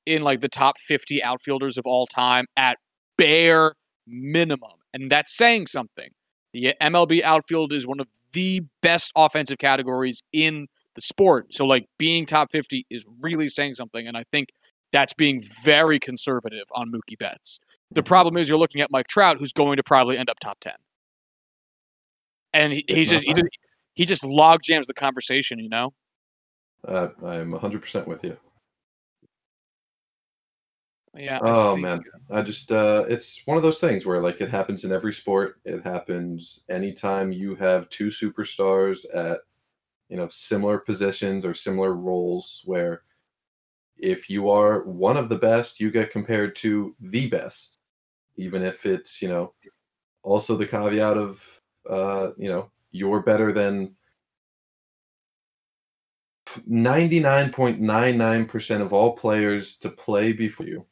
in like the top 50 outfielders of all time at bare minimum. And that's saying something. The MLB outfield is one of the best offensive categories in the sport. So, like, being top 50 is really saying something. And I think that's being very conservative on Mookie Betts. The mm-hmm. problem is you're looking at Mike Trout, who's going to probably end up top 10. And he, he just, he just he just log jams the conversation, you know? Uh, I'm 100% with you. Yeah. Oh man, I just uh, it's one of those things where like it happens in every sport. It happens anytime you have two superstars at you know similar positions or similar roles where if you are one of the best, you get compared to the best, even if it's you know also the caveat of uh, you know you're better than 99.99% of all players to play before you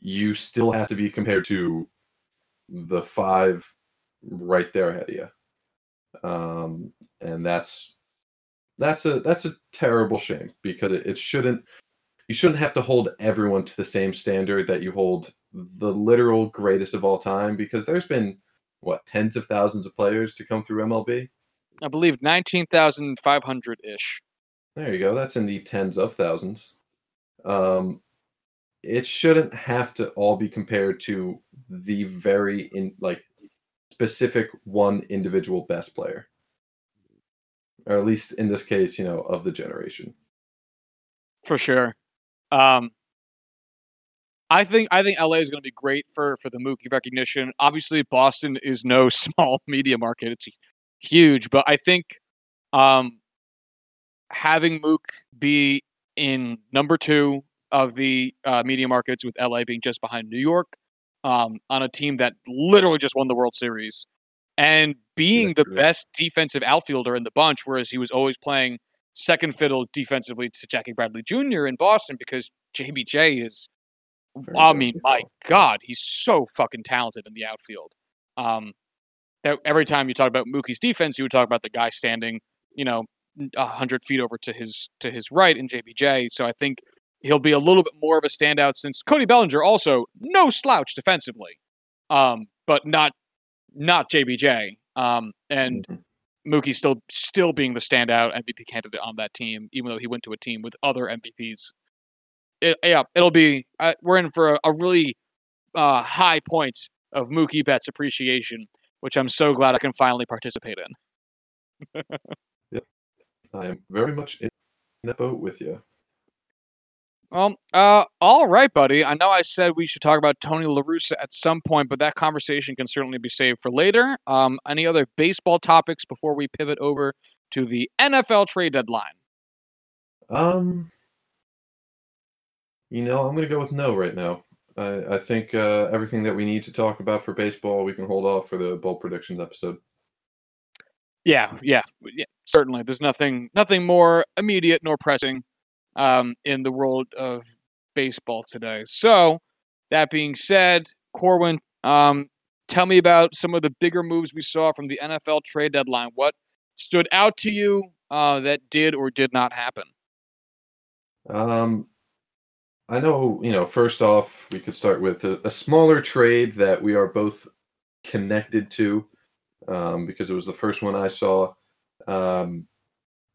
you still have to be compared to the five right there ahead of you. Um, and that's that's a that's a terrible shame because it, it shouldn't you shouldn't have to hold everyone to the same standard that you hold the literal greatest of all time because there's been what tens of thousands of players to come through MLB. I believe nineteen thousand five hundred ish. There you go. That's in the tens of thousands. Um, it shouldn't have to all be compared to the very in like specific one individual best player or at least in this case you know of the generation for sure um I think I think LA is going to be great for for the Mookie recognition. Obviously, Boston is no (laughs) small media market; it's huge. But I think um, having Mook be in number two of the uh, media markets, with LA being just behind New York, um, on a team that literally just won the World Series, and being the best defensive outfielder in the bunch, whereas he was always playing second fiddle defensively to Jackie Bradley Jr. in Boston because JBJ is, I mean, my God, he's so fucking talented in the outfield. Um, that every time you talk about Mookie's defense, you would talk about the guy standing, you know, hundred feet over to his to his right in JBJ. So I think he'll be a little bit more of a standout since Cody Bellinger also no slouch defensively, um, but not not JBJ. Um, and mm-hmm. Mookie still still being the standout MVP candidate on that team, even though he went to a team with other MVPs. It, yeah, it'll be uh, we're in for a, a really uh, high point of Mookie Betts appreciation, which I'm so glad I can finally participate in. (laughs) yep, I am very much in that boat with you. Well, uh, all right, buddy. I know I said we should talk about Tony La Russa at some point, but that conversation can certainly be saved for later. Um, any other baseball topics before we pivot over to the NFL trade deadline? Um, you know, I'm going to go with no right now. I, I think uh, everything that we need to talk about for baseball, we can hold off for the bold predictions episode. Yeah, yeah, yeah. Certainly, there's nothing, nothing more immediate nor pressing um, in the world of baseball today. So, that being said, Corwin, um, tell me about some of the bigger moves we saw from the NFL trade deadline. What stood out to you uh, that did or did not happen? Um, I know, you know, first off, we could start with a, a smaller trade that we are both connected to um, because it was the first one I saw. Um,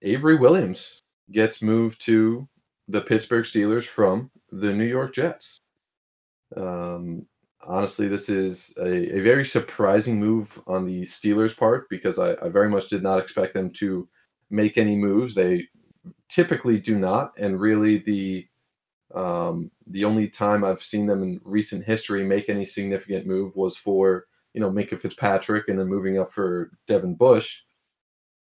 Avery Williams gets moved to the Pittsburgh Steelers from the New York Jets. Um, honestly, this is a, a, very surprising move on the Steelers' part because I, I, very much did not expect them to make any moves. They typically do not, and really the um, the only time I've seen them in recent history make any significant move was for you know Minkah Fitzpatrick and then moving up for Devin Bush.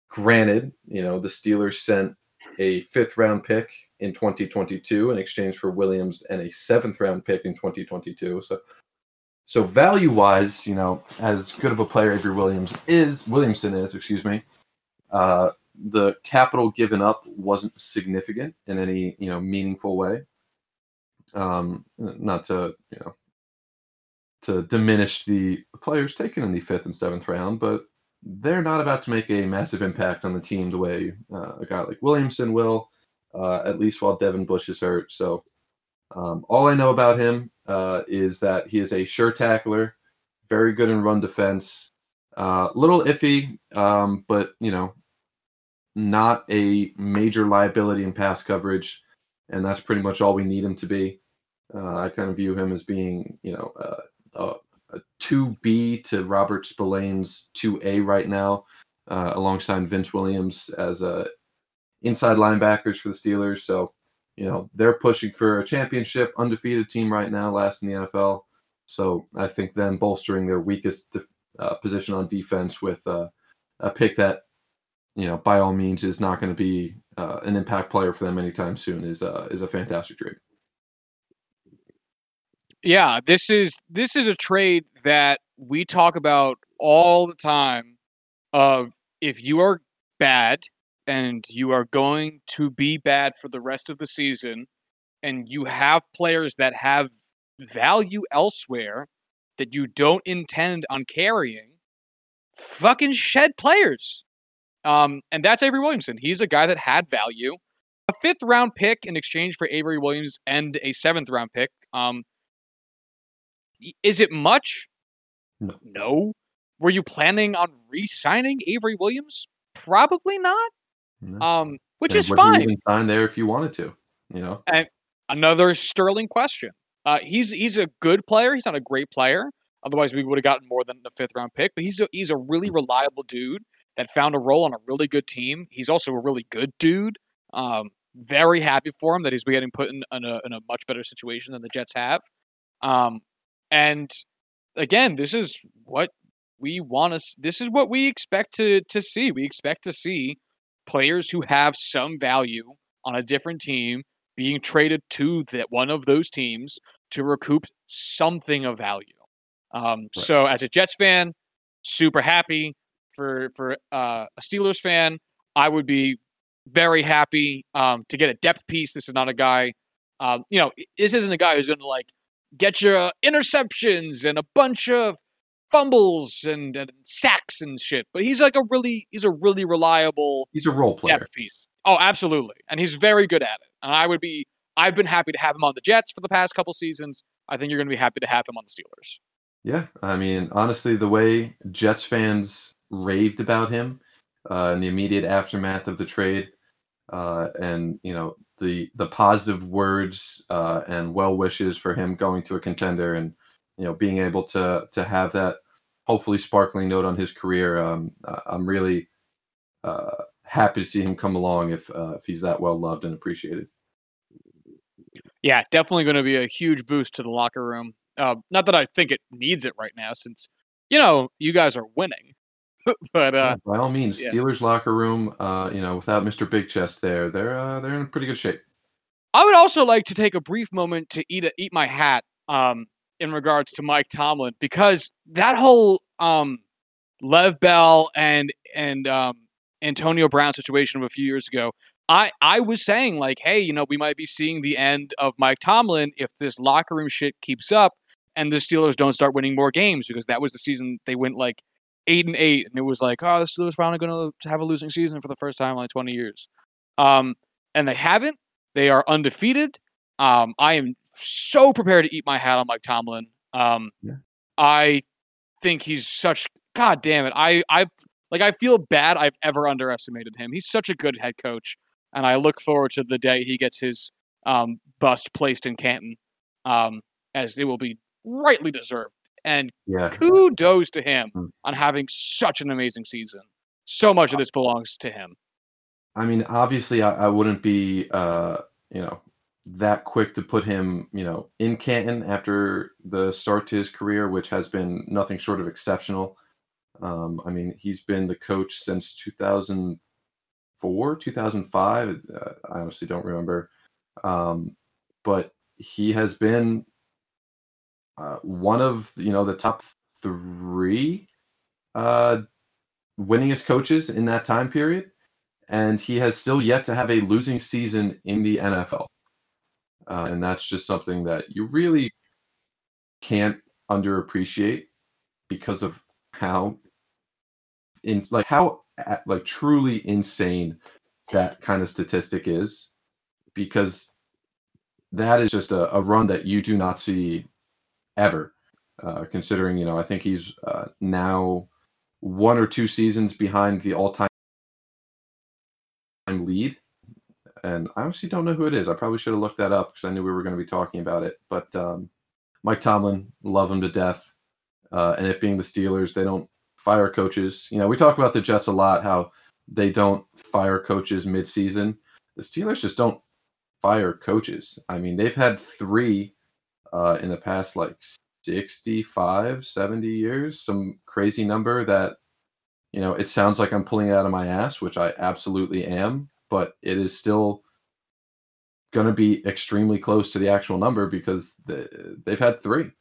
Granted, you know the Steelers sent a fifth round pick in 2022 in exchange for Williams and a seventh round pick in 2022. So, so value wise, you know, as good of a player Avery Williams is, Williamson is, excuse me, uh, the capital given up wasn't significant in any you know meaningful way. Um, not to you know to diminish the players taken in the fifth and seventh round, but they're not about to make a massive impact on the team the way uh, a guy like Williamson will, uh, at least while Devin Bush is hurt. So, um, all I know about him uh, is that he is a sure tackler, very good in run defense, a uh, little iffy, um, but you know, not a major liability in pass coverage, and that's pretty much all we need him to be. Uh, I kind of view him as being, you know, uh, a 2B to Robert Spillane's 2A right now, uh, alongside Vince Williams as a inside linebackers for the Steelers. So, you know, they're pushing for a championship, undefeated team right now, last in the NFL. So I think them bolstering their weakest uh, position on defense with uh, a pick that, you know, by all means is not going to be uh, an impact player for them anytime soon is uh, is a fantastic trade. Yeah, this is this is a trade that we talk about all the time of if you are bad and you are going to be bad for the rest of the season and you have players that have value elsewhere that you don't intend on carrying, fucking shed players. Um, and that's Avery Williamson. He's a guy that had value. A fifth round pick in exchange for Avery Williams and a seventh round pick. Um, is it much? No. no. Were you planning on re-signing Avery Williams? Probably not. No. Um, which and is fine. Sign there if you wanted to. You know. And another sterling question. Uh, he's he's a good player. He's not a great player. Otherwise, we would have gotten more than a fifth round pick. But he's a, he's a really mm. reliable dude that found a role on a really good team. He's also a really good dude. Um, very happy for him that he's getting put in, in, a, in a much better situation than the Jets have. Um, and again, this is what we want to. This is what we expect to to see. We expect to see players who have some value on a different team being traded to that one of those teams to recoup something of value. Um, right. So, as a Jets fan, super happy for for uh, a Steelers fan. I would be very happy um, to get a depth piece. This is not a guy, um, you know, this isn't a guy who's going to like get your interceptions and a bunch of fumbles and, and, sacks and shit. But he's like a really he's a really reliable he's a role player piece. Oh, absolutely, and he's very good at it. And I would be I've been happy to have him on the Jets for the past couple seasons. I think you're going to be happy to have him on the Steelers. Yeah, I mean, honestly, the way Jets fans raved about him uh, in the immediate aftermath of the trade, uh, and you know the the positive words uh, and well wishes for him going to a contender and you know being able to to have that hopefully sparkling note on his career. Um, I'm really uh, happy to see him come along if uh, if he's that well loved and appreciated. Yeah, definitely going to be a huge boost to the locker room. Uh, not that I think it needs it right now, since you know you guys are winning. (laughs) but uh, by all means, yeah. Steelers locker room. Uh, you know, without Mr. Big Chest there, they're uh, they're in pretty good shape. I would also like to take a brief moment to eat a, eat my hat um, in regards to Mike Tomlin because that whole um, Lev Bell and and um, Antonio Brown situation of a few years ago. I, I was saying like, hey, you know, we might be seeing the end of Mike Tomlin if this locker room shit keeps up and the Steelers don't start winning more games because that was the season they went like eight and eight, and it was like, oh, the Steelers finally going to have a losing season for the first time in like 20 years. Um, and they haven't. They are undefeated. Um, I am so prepared to eat my hat on Mike Tomlin. Um, yeah. I think he's such God damn it. I I like I feel bad I've ever underestimated him. He's such a good head coach, and I look forward to the day he gets his um, bust placed in Canton, um, as it will be rightly deserved. And Yeah. kudos to him Mm. on having such an amazing season. So much of this belongs to him. I mean, obviously, I, I wouldn't be, uh, you know, that quick to put him, you know, in Canton after the start to his career, which has been nothing short of exceptional. Um, I mean, he's been the coach since 2004, 2005. Uh, I honestly don't remember. Um, but he has been uh, one of, you know, the top three uh, winningest coaches in that time period and he has still yet to have a losing season in the NFL. Uh, and that's just something that you really can't underappreciate because of how in like how uh, like truly insane that kind of statistic is because that is just a, a run that you do not see ever uh, considering you know i think he's uh, now one or two seasons behind the all-time lead. And I honestly don't know who it is. I probably should have looked that up because I knew we were going to be talking about it. But um, Mike Tomlin, love him to death. Uh, and it being the Steelers, they don't fire coaches. You know, we talk about the Jets a lot, how they don't fire coaches mid-season. The Steelers just don't fire coaches. I mean, they've had three uh, in the past like 65, 70 years, some crazy number that you know, it sounds like I'm pulling it out of my ass, which I absolutely am, but it is still going to be extremely close to the actual number because the, they've had three.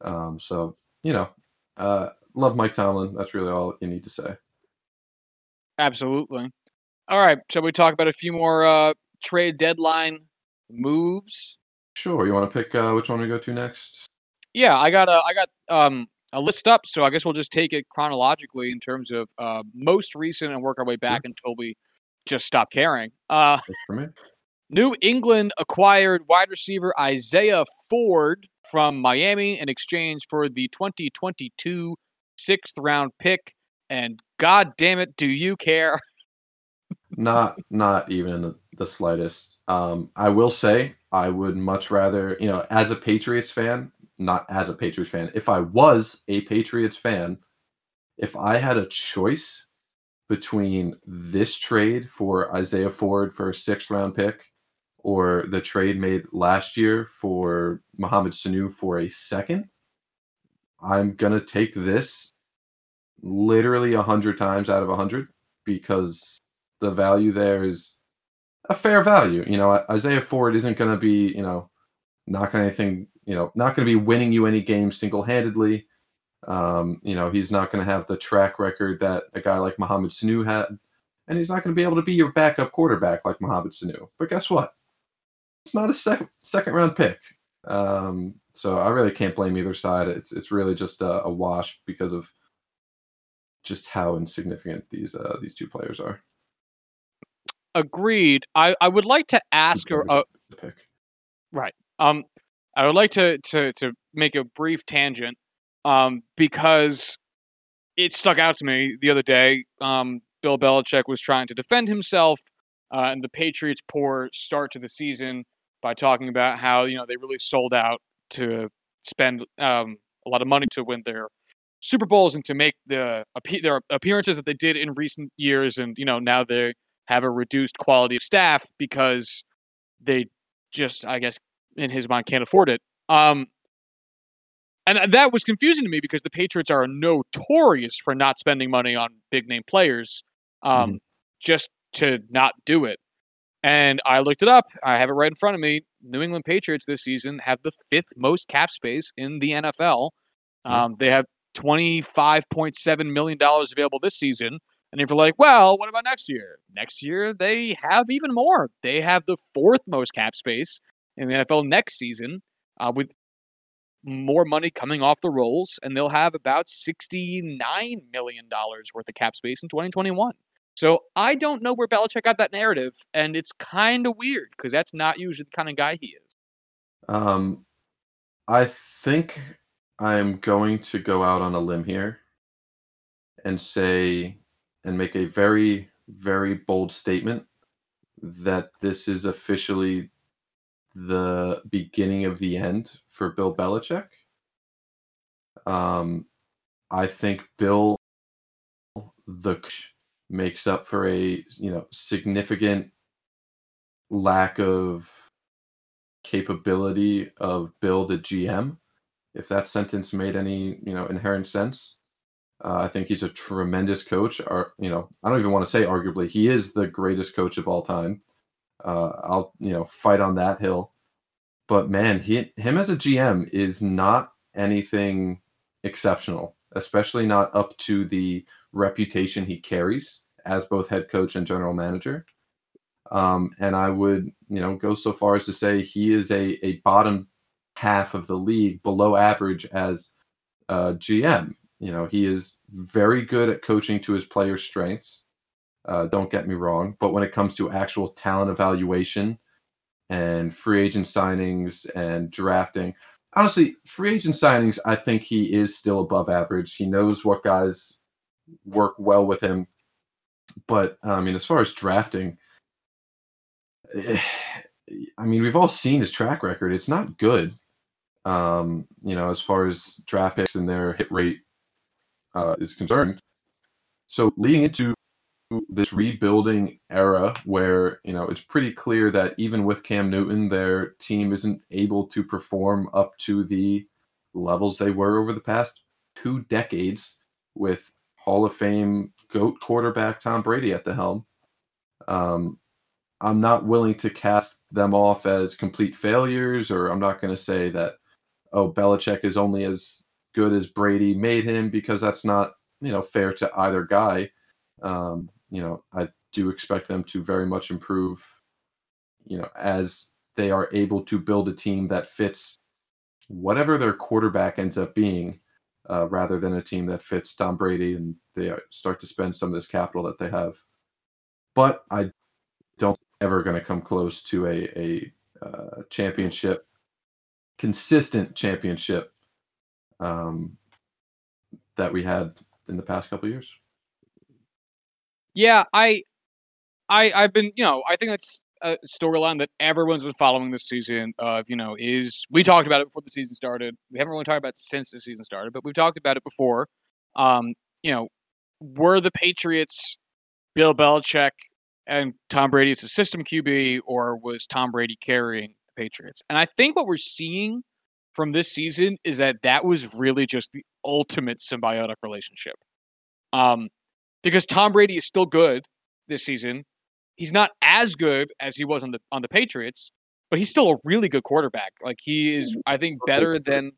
Um, so, you know, uh, love Mike Tomlin. That's really all you need to say. Absolutely. All right. Shall we talk about a few more uh, trade deadline moves? Sure. You want to pick uh, which one we go to next? Yeah, I got a I got um a list up, so I guess we'll just take it chronologically in terms of uh, most recent and work our way back until we just stop caring. Uh, for me. (laughs) New England acquired wide receiver Isaiah Ford from Miami in exchange for the 2022 sixth round pick. And god damn it, do you care? (laughs) not not even the slightest. Um, I will say I would much rather, you know, as a Patriots fan, not as a Patriots fan, if I was a Patriots fan, if I had a choice between this trade for Isaiah Ford for a sixth round pick or the trade made last year for Mohamed Sanu for a second, I'm gonna take this literally a hundred times out of a hundred because the value there is a fair value. You know, Isaiah Ford isn't going to be, you know, not going to anything, you know, not going to be winning you any games single handedly. Um, you know, he's not going to have the track record that a guy like Mohamed Sanu had, and he's not going to be able to be your backup quarterback like Mohamed Sanu. But guess what? It's not a sec- second round pick. Um, so I really can't blame either side. It's it's really just a, a wash because of just how insignificant these uh, these two players are. Agreed. I, I would like to ask her. Uh, pick. um, I would like to to to make a brief tangent, um, because it stuck out to me the other day. Um, Bill Belichick was trying to defend himself, uh, and the Patriots' poor start to the season by talking about how you know they really sold out to spend um, a lot of money to win their Super Bowls and to make the their appearances that they did in recent years, and you know now they have a reduced quality of staff because they just, I guess, in his mind, can't afford it. Um, and that was confusing to me because the Patriots are notorious for not spending money on big name players, um, just to not do it. And I looked it up. I have it right in front of me. New England Patriots this season have the fifth most cap space in the NFL. Yeah. Um, they have $25.7 million available this season. And if you're like, well, what about next year? Next year, they have even more. They have the fourth most cap space in the NFL next season uh, with more money coming off the rolls, and they'll have about $69 million worth of cap space in 2021. So I don't know where Belichick got that narrative, and it's kind of weird because that's not usually the kind of guy he is. Um, I think I'm going to go out on a limb here and say and make a very, very bold statement that this is officially the beginning of the end for Bill Belichick. Um, I think Bill the makes up for a you know significant lack of capability of Bill the GM. If that sentence made any you know inherent sense, uh, I think he's a tremendous coach. Or you know, I don't even want to say arguably he is the greatest coach of all time. Uh, I'll you know fight on that hill, but man, he him as a GM is not anything exceptional, especially not up to the reputation he carries as both head coach and general manager. Um, and I would, you know, go so far as to say he is a, a bottom half of the league, below average as a GM. You know, he is very good at coaching to his players' strengths. Uh, don't get me wrong, but when it comes to actual talent evaluation and free agent signings and drafting, honestly, free agent signings, I think he is still above average. He knows what guys work well with him. But I mean, as far as drafting, (sighs) I mean, we've all seen his track record. It's not good. Um, you know, as far as draft picks and their hit rate uh, is concerned. So leading into this rebuilding era where you know it's pretty clear that even with Cam Newton, their team isn't able to perform up to the levels they were over the past two decades with Hall of Fame GOAT quarterback Tom Brady at the helm. Um, I'm not willing to cast them off as complete failures, or I'm not going to say that, oh, Belichick is only as good as Brady made him because that's not, you know, fair to either guy. Um, you know, I do expect them to very much improve, you know, as they are able to build a team that fits whatever their quarterback ends up being uh, rather than a team that fits Tom Brady and they start to spend some of this capital that they have. But I don't ever going to come close to a a uh, championship, consistent championship um, that we had in the past couple years. Yeah, I, I, I've been, you know, I think that's a storyline that everyone's been following this season of, you know, is we talked about it before the season started. We haven't really talked about since the season started, but we've talked about it before. Um, you know, were the Patriots Bill Belichick and Tom Brady as a system QB, or was Tom Brady carrying the Patriots? And I think what we're seeing from this season is that that was really just the ultimate symbiotic relationship. Um, because Tom Brady is still good this season. He's not as good as he was on the on the Patriots, but he's still a really good quarterback. Like he is, I think, better than,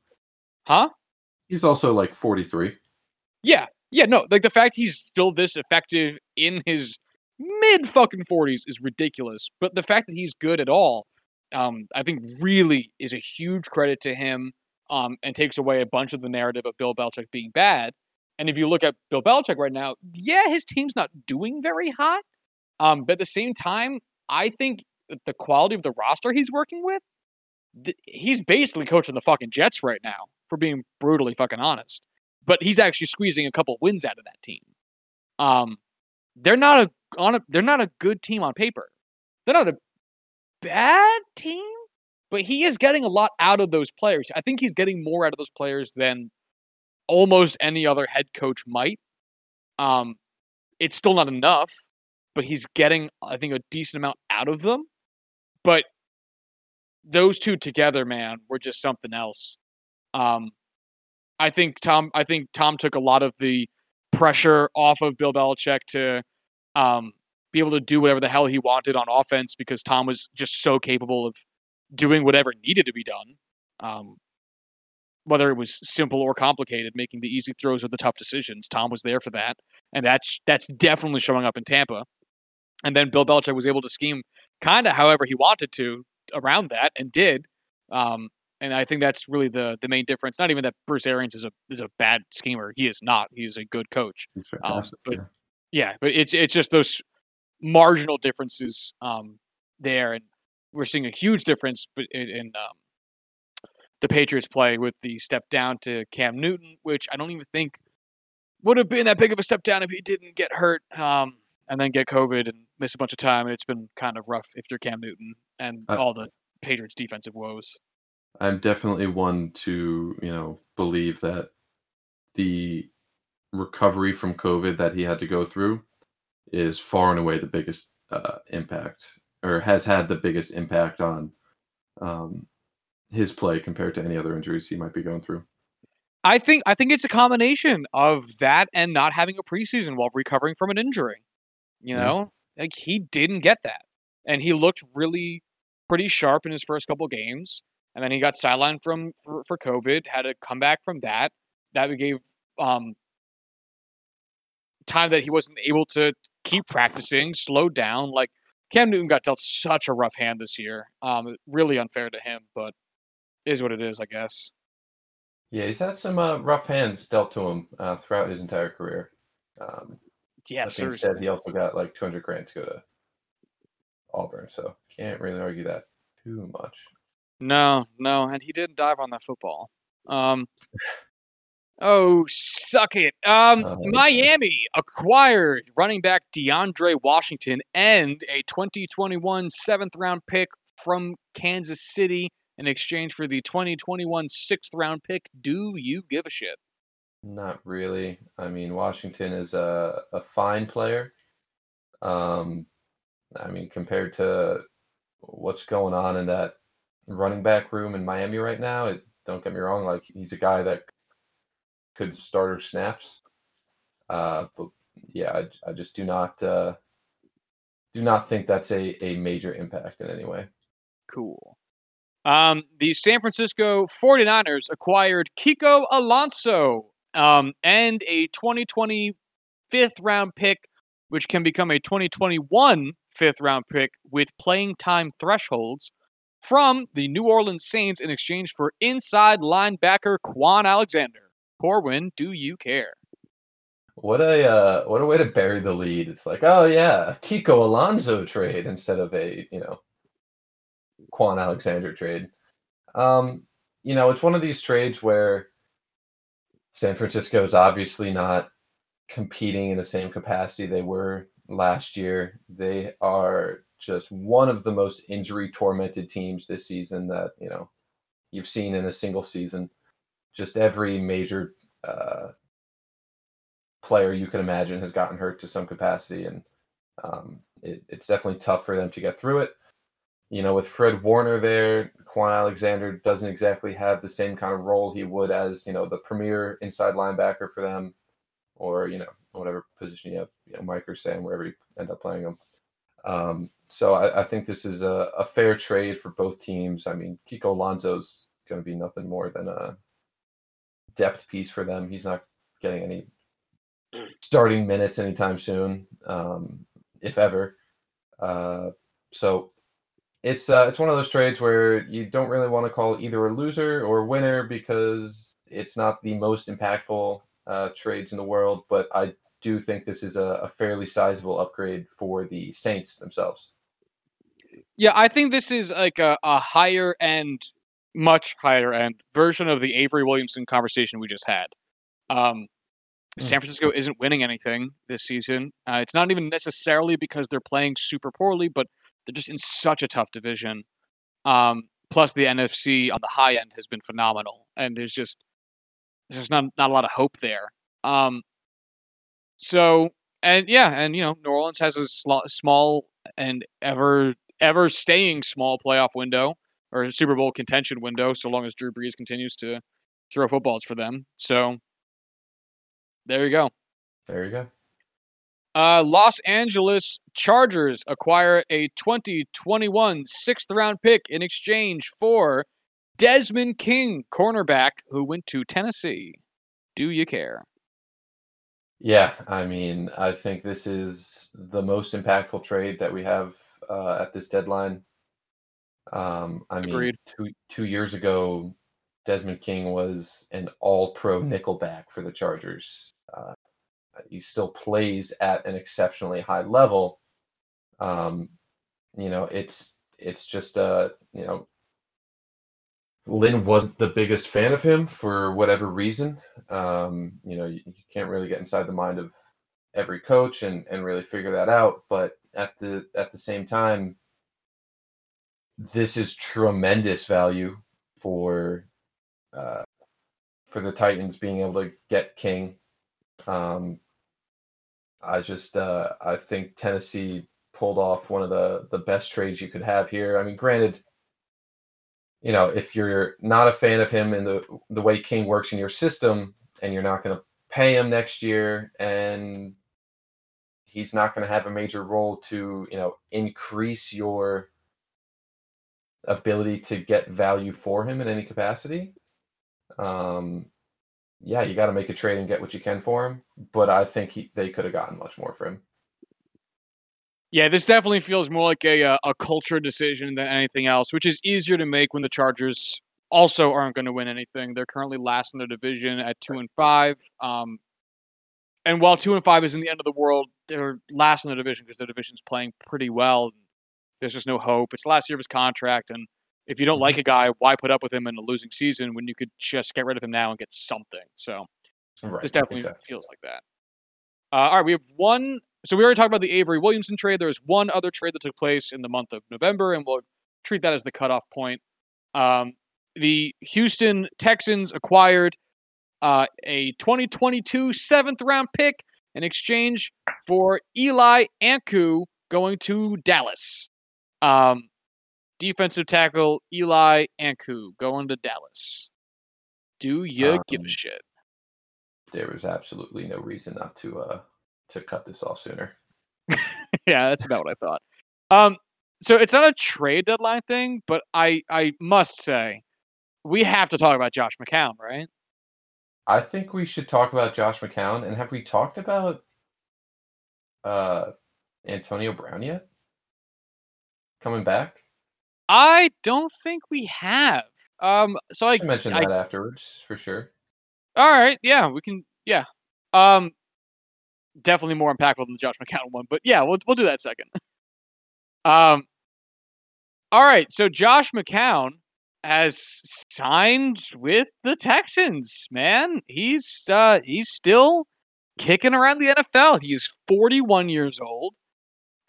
huh? He's also like forty three. Yeah, yeah, no, like the fact he's still this effective in his mid fucking forties is ridiculous. But the fact that he's good at all, um, I think really is a huge credit to him. Um, and takes away a bunch of the narrative of Bill Belichick being bad. And if you look at Bill Belichick right now, yeah, his team's not doing very hot. Um, but at the same time, I think the quality of the roster he's working with, th- he's basically coaching the fucking Jets right now, for being brutally fucking honest. But he's actually squeezing a couple wins out of that team. Um, they're not a on a, they're not a good team on paper. They're not a bad team, but he is getting a lot out of those players. I think he's getting more out of those players than almost any other head coach might. Um, it's still not enough, but he's getting, I think, a decent amount out of them. But those two together, man, were just something else. Um, I think Tom, I think Tom took a lot of the pressure off of Bill Belichick to um, be able to do whatever the hell he wanted on offense because Tom was just so capable of doing whatever needed to be done. Um, whether it was simple or complicated, making the easy throws or the tough decisions. Tom was there for that, and that's that's definitely showing up in Tampa. And then Bill Belichick was able to scheme kind of however he wanted to around that, and did. Um, and I think that's really the the main difference. Not even that Bruce Arians is a is a bad schemer. He is not. He's a good coach. Um, but yeah. yeah, but it's it's just those marginal differences um, there, and we're seeing a huge difference in, in um, the Patriots play with the step down to Cam Newton, which I don't even think would have been that big of a step down if he didn't get hurt um, and then get COVID and miss a bunch of time. And it's been kind of rough if you're Cam Newton and all the Patriots' defensive woes. I'm definitely one to, you know, believe that the recovery from COVID that he had to go through is far and away the biggest uh, impact, or has had the biggest impact on um, his play compared to any other injuries he might be going through. I think I think it's a combination of that and not having a preseason while recovering from an injury. You Yeah. know, like he didn't get that, and he looked really pretty sharp in his first couple games, and then he got sidelined from for, for COVID. Had to come back from that. That gave um, time that he wasn't able to keep practicing, slow down. Like Cam Newton got dealt such a rough hand this year. Um, really unfair to him, but is what it is, I guess. Yeah, he's had some uh, rough hands dealt to him uh, throughout his entire career. Um, Yeah, seriously. said, he also got like 200 grand to go to Auburn, so can't really argue that too much. No, no, and he didn't dive on that football. Um, oh, suck it. Um, Oh, Miami acquired running back DeAndre Washington and a 2021 seventh round pick from Kansas City in exchange for the 2021 sixth round pick. Do you give a shit? Not really. I mean, Washington is a, a fine player. Um, I mean, compared to what's going on in that running back room in Miami right now, it, don't get me wrong, like he's a guy that could starter snaps. Uh, but yeah, I, I just do not uh, do not think that's a, a major impact in any way. Cool. Um, the San Francisco 49ers acquired Kiko Alonso um, and a 2020 fifth round pick, which can become a 2021 fifth round pick with playing time thresholds from the New Orleans Saints in exchange for inside linebacker Kwon Alexander. Corwin, do you care? What a uh, what a way to bury the lead. It's like, oh yeah, Kiko Alonso trade instead of a you know Kwon Alexander trade. Um, you know, it's one of these trades where San Francisco is obviously not competing in the same capacity they were last year. They are just one of the most injury tormented teams this season that you know you've seen in a single season. Just every major uh, player you can imagine has gotten hurt to some capacity, and um, it, it's definitely tough for them to get through it. You know, with Fred Warner there, Kwon Alexander doesn't exactly have the same kind of role he would as you know the premier inside linebacker for them, or you know whatever position you have, you know Mike or Sam, wherever you end up playing them. Um, so I, I think this is a, a fair trade for both teams. I mean, Kiko Alonso's going to be nothing more than a depth piece for them. He's not getting any starting minutes anytime soon, um, if ever. Uh, so it's uh, it's one of those trades where you don't really want to call either a loser or a winner because it's not the most impactful uh, trades in the world. But I do think this is a, a fairly sizable upgrade for the Saints themselves. Yeah, I think this is like a, a higher end, much higher end version of the Avery Williamson conversation we just had. Um, Hmm. San Francisco isn't winning anything this season. Uh, it's not even necessarily because they're playing super poorly, but they're just in such a tough division. Um, plus, the NFC on the high end has been phenomenal, and there's just there's not not a lot of hope there. Um, so and yeah, and you know, New Orleans has a sl- small and ever ever staying small playoff window or Super Bowl contention window, so long as Drew Brees continues to throw footballs for them. So there you go. There you go. Uh, Los Angeles Chargers acquire a 2021 sixth round pick in exchange for Desmond King, cornerback, who went to Tennessee. Do you care? Yeah, I mean, I think this is the most impactful trade that we have uh, at this deadline. Um, I mean, two two years ago, Desmond King was an All-Pro nickelback for the Chargers. Uh, he still plays at an exceptionally high level. Um, you know, it's it's just uh, you know, Lynn wasn't the biggest fan of him for whatever reason. Um, you know, you, you, can't really get inside the mind of every coach and, and really figure that out. But at the at the same time, this is tremendous value for uh, for the Titans being able to get King. Um, I just uh, I think Tennessee pulled off one of the the best trades you could have here. I mean, granted, you know, if you're not a fan of him and the the way King works in your system, and you're not going to pay him next year, and he's not going to have a major role to you know increase your ability to get value for him in any capacity. Um, yeah, you got to make a trade and get what you can for him. But I think he, they could have gotten much more for him. Yeah, this definitely feels more like a uh, a culture decision than anything else, which is easier to make when the Chargers also aren't going to win anything. They're currently last in the division at two and five. Um, and while two and five isn't the end of the world, they're last in the division because their division's playing pretty well. There's just no hope. It's the last year of his contract, and if you don't mm-hmm. like a guy, why put up with him in a losing season when you could just get rid of him now and get something? So right, this definitely exactly. feels like that. Uh, all right, we have one. So we already talked about the Avery Williamson trade. There's one other trade that took place in the month of November, and we'll treat that as the cutoff point. Um, the Houston Texans acquired uh, a 2022 seventh round pick in exchange for Eli Ankou going to Dallas. Um, defensive tackle Eli Ankou going to Dallas. Do you um, give a um, shit? There was absolutely no reason not to uh to cut this off sooner. (laughs) yeah, that's about what I thought. Um, so it's not a trade deadline thing, but I I must say we have to talk about Josh McCown, right? I think we should talk about Josh McCown. And have we talked about uh Antonio Brown yet? Coming back? I don't think we have. Um, so I, I mentioned that afterwards for sure. All right, yeah, we can. Yeah, um, definitely more impactful than the Josh McCown one, but yeah, we'll we'll do that second. (laughs) Um, all right, so Josh McCown has signed with the Texans. Man, he's uh he's still kicking around the NFL. He is 41 years old.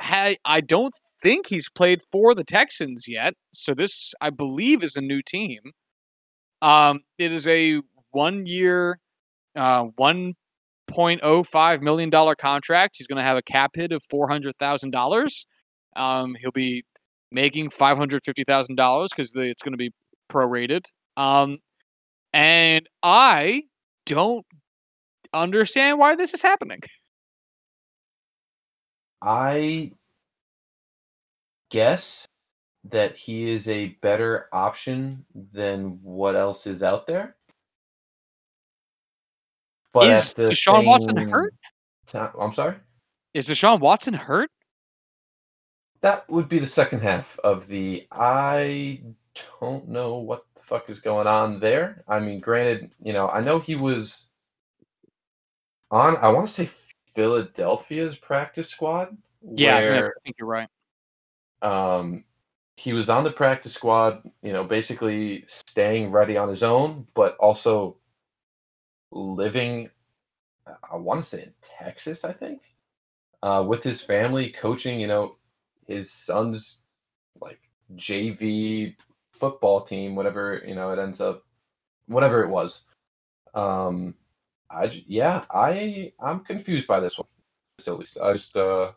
I, I don't think he's played for the Texans yet. So this, I believe, is a new team. Um, it is a one year, uh, one point oh five million dollar contract. He's going to have a cap hit of four hundred thousand um, dollars. He'll be making five hundred fifty thousand dollars because it's going to be prorated. Um, and I don't understand why this is happening. (laughs) I guess that he is a better option than what else is out there. But is Deshaun Watson hurt? Time, I'm sorry. Is Deshaun Watson hurt? That would be the second half of the. I don't know what the fuck is going on there. I mean, granted, you know, I know he was on. I want to say Philadelphia's practice squad. Yeah, where, I think you're right. Um, he was on the practice squad, you know, basically staying ready on his own, but also living. I want to say in Texas, I think, uh, with his family, coaching. You know, his son's like JV football team, whatever you know it ends up, whatever it was. Um, I yeah, I I'm confused by this one. At least I just uh,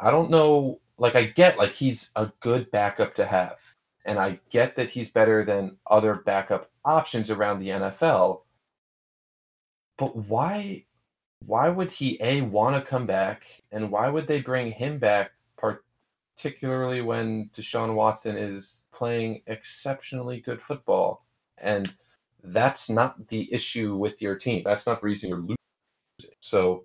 I don't know. Like I get like he's a good backup to have, and I get that he's better than other backup options around the NFL. But why? Why would he a want to come back, and why would they bring him back? Particularly when Deshaun Watson is playing exceptionally good football, and that's not the issue with your team. That's not the reason you're losing. So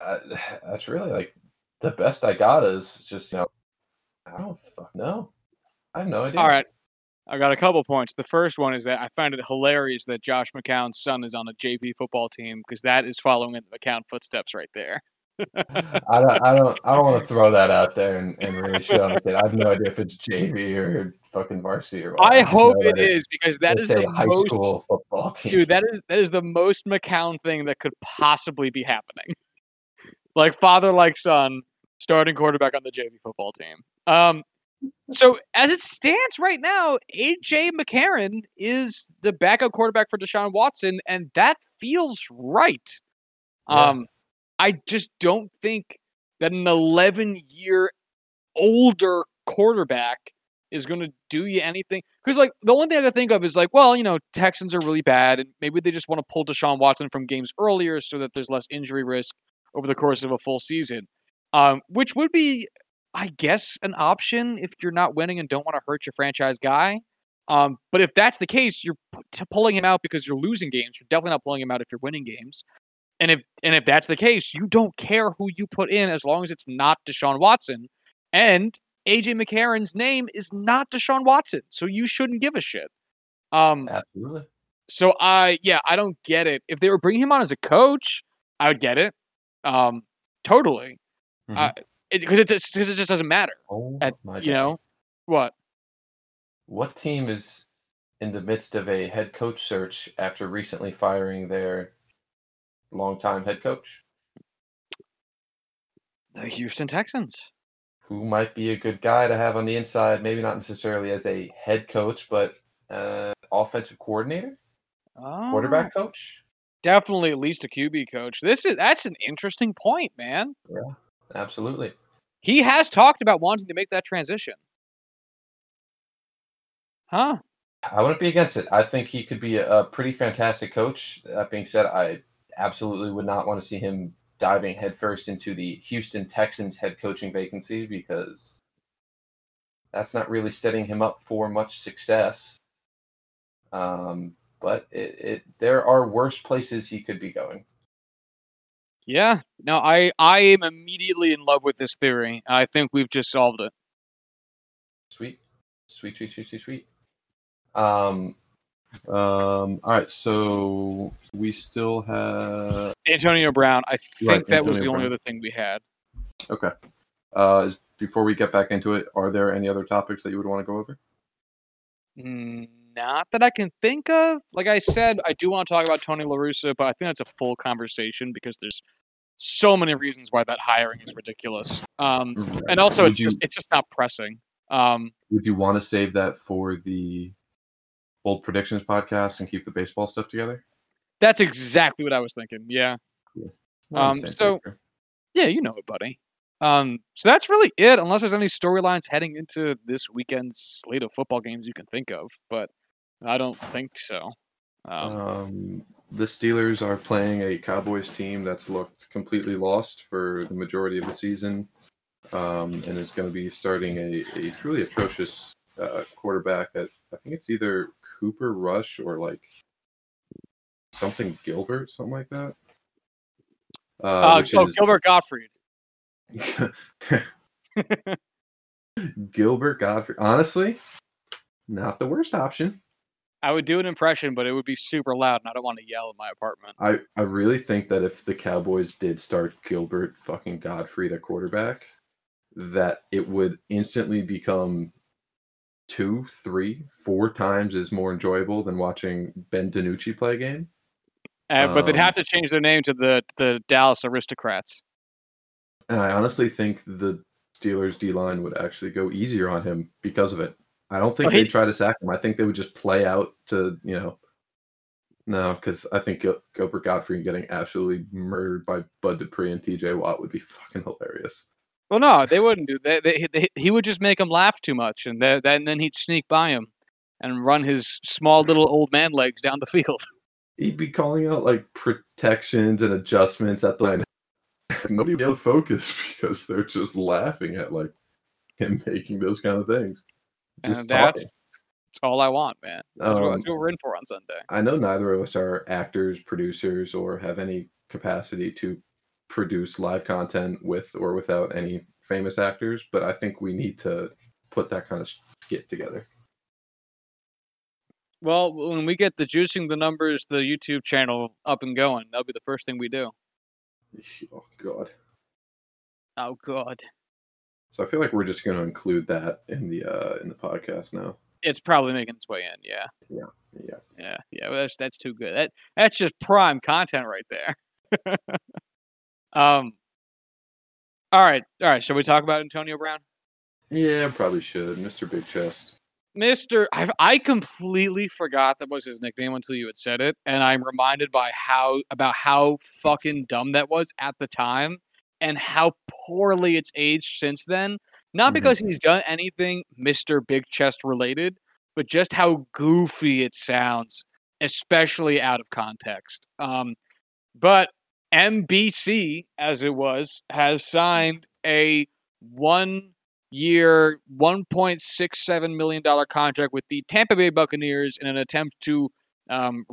uh, (sighs) that's really like the best I got is just you know I don't fuck know. I have no idea. All right. I got a couple points. The first one is that I find it hilarious that Josh McCown's son is on a JV football team because that is following in the McCown footsteps right there. (laughs) I don't, I don't, I don't want to (laughs) throw that out there and, and really shit on the kid. I have no idea if it's JV or fucking varsity or. I hope it idea. because that is the high most school football (laughs) team. dude. That is that is the most McCown thing that could possibly be happening. (laughs) like father, like son, starting quarterback on the JV football team. Um, so as it stands right now, AJ McCarron is the backup quarterback for Deshaun Watson, and that feels right. Yeah. Um, I just don't think that an 11 year older quarterback is going to do you anything. Because, like, the only thing I can think of is, like, well, you know, Texans are really bad, and maybe they just want to pull Deshaun Watson from games earlier so that there's less injury risk over the course of a full season, um, which would be, I guess, an option if you're not winning and don't want to hurt your franchise guy. Um, but if that's the case, you're pu- pulling him out because you're losing games. You're definitely not pulling him out if you're winning games. And if and if that's the case, you don't care who you put in as long as it's not Deshaun Watson. And AJ McCarron's name is not Deshaun Watson, so you shouldn't give a shit. Um, Absolutely. so I yeah, I don't get it. If they were bringing him on as a coach, I would get it. Um, totally. Mhm. Uh, because it, just it just doesn't matter. Oh at- my You God. know what? What team is in the midst of a head coach search after recently firing their longtime head coach? The Houston Texans. Who might be a good guy to have on the inside? Maybe not necessarily as a head coach, but uh, offensive coordinator, Oh, quarterback coach. definitely at least a QB coach. This is that's an interesting point, man. Yeah, absolutely. He has talked about wanting to make that transition. Huh? I wouldn't be against it. I think he could be a, a pretty fantastic coach. That being said, I absolutely would not want to see him diving headfirst into the Houston Texans head coaching vacancy because that's not really setting him up for much success. Um, but it, it there are worse places he could be going. Yeah. No, I I am immediately in love with this theory. I think we've just solved it. Sweet, sweet, sweet, sweet, sweet, sweet. Um, um. All right, so we still have Antonio Brown. I think Right, that was Antonio the only other thing we had. Okay. Uh, is, before we get back into it, are there any other topics that you would want to go over? Not that I can think of. Like I said, I do want to talk about Tony La Russa, but I think that's a full conversation because there's so many reasons why that hiring is ridiculous. Um, and also, Would it's just it's just not pressing. Um, Would you want to save that for the bold predictions podcast and keep the baseball stuff together? That's exactly what I was thinking. Yeah, We're on the Um, so- page here. yeah, you know it, buddy. Um, so that's really it, unless there's any storylines heading into this weekend's slate of football games you can think of. But I don't think so. Um, Um, the Steelers are playing a Cowboys team that's looked completely lost for the majority of the season, um, and is going to be starting a, a truly atrocious uh, quarterback. At I think it's either Cooper Rush or like something Gilbert, something like that. Uh, uh, oh, is Gilbert Gottfried. (laughs) Gilbert Godfrey. Honestly, not the worst option. I would do an impression, but it would be super loud, and I don't want to yell in my apartment. I, I really think that if the Cowboys did start Gilbert fucking Godfrey at quarterback, that it would instantly become two, three, four times as more enjoyable than watching Ben DiNucci play a game. Uh, but they'd Um, have to change their name to the the Dallas Aristocrats. And I honestly think the Steelers D line would actually go easier on him because of it. I don't think Oh, they'd try to sack him. I think they would just play out to, you know, no, because I think Gil- Gilbert Godfrey getting absolutely murdered by Bud Dupree and TJ Watt would be fucking hilarious. Well, no, they wouldn't do that. They, they, he would just make them laugh too much, and then then then he'd sneak by him and run his small little old man legs down the (laughs) field. He'd be calling out like protections and adjustments at the line. (laughs) Nobody would be able to focus because they're just laughing at like him (laughs) making those kind of things. Just and that's talking. that's all I want, man. That's, what, Um, that's what we're in for on Sunday. I know neither of us are actors, producers, or have any capacity to produce live content with or without any famous actors, but I think we need to put that kind of skit together. Well, when we get the juicing the numbers, the YouTube channel up and going, that'll be the first thing we do. Oh God. Oh god. So I feel like we're just going to include that in the uh in the podcast now. It's probably making its way in. Yeah. Yeah. Yeah. Yeah. Yeah. Well, that's that's too good. That that's just prime content right there. (laughs) um. All right. All right. Shall we talk about Antonio Brown? Yeah, probably should, Mr. Big Chest. Mister, I I completely forgot that was his nickname until you had said it, and I'm reminded by how about how fucking dumb that was at the time, and how poorly it's aged since then. Not Mhm. because he's done anything Mister Big Chest related, but just how goofy it sounds, especially out of context. Um, but MBC, as it was, has signed a one year, $1.67 million contract with the Tampa Bay Buccaneers in an attempt to um,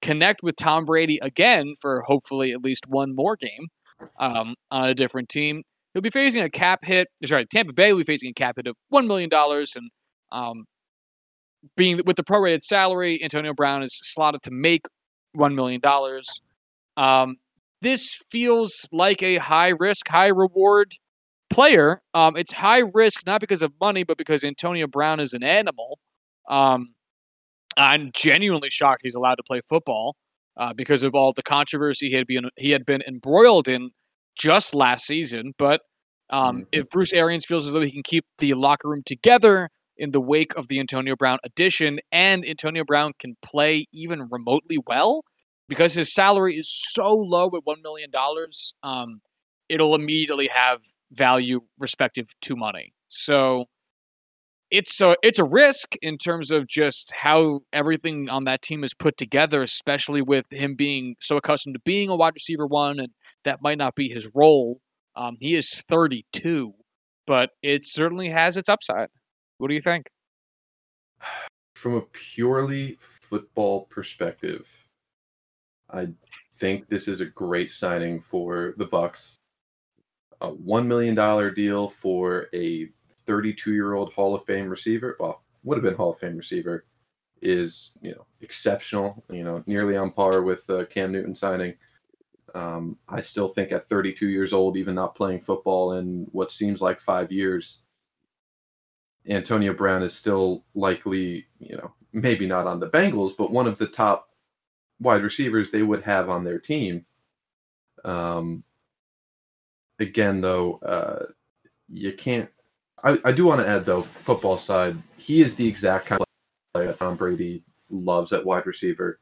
connect with Tom Brady again for hopefully at least one more game um, on a different team. He'll be facing a cap hit. Sorry, Tampa Bay will be facing a cap hit of $1 million. And um, being with the prorated salary, Antonio Brown is slotted to make $1 million. Um, this feels like a high risk, high reward player. Um, it's high risk not because of money, but because Antonio Brown is an animal. Um, I'm genuinely shocked he's allowed to play football uh, because of all the controversy he had been he had been embroiled in just last season. But um, Mhm. if Bruce Arians feels as though he can keep the locker room together in the wake of the Antonio Brown addition, and Antonio Brown can play even remotely well because his salary is so low at one million dollars, um, it'll immediately have value respective to money. So it's a it's a risk in terms of just how everything on that team is put together, especially with him being so accustomed to being a wide receiver one, and that might not be his role. Um, he is 32, but it certainly has its upside. What do you think? From a purely football perspective, I think this is a great signing for the Bucs. A one million dollar deal for a 32 year old Hall of Fame receiver. Well, would have been Hall of Fame receiver is you know exceptional. You know, nearly on par with uh, Cam Newton signing. Um, I still think at 32 years old, even not playing football in what seems like five years, Antonio Brown is still likely, you know, maybe not on the Bengals, but one of the top wide receivers they would have on their team. Um, again, though, uh, you can't. I, I do want to add, though, football side, he is the exact kind of player that Tom Brady loves at wide receiver.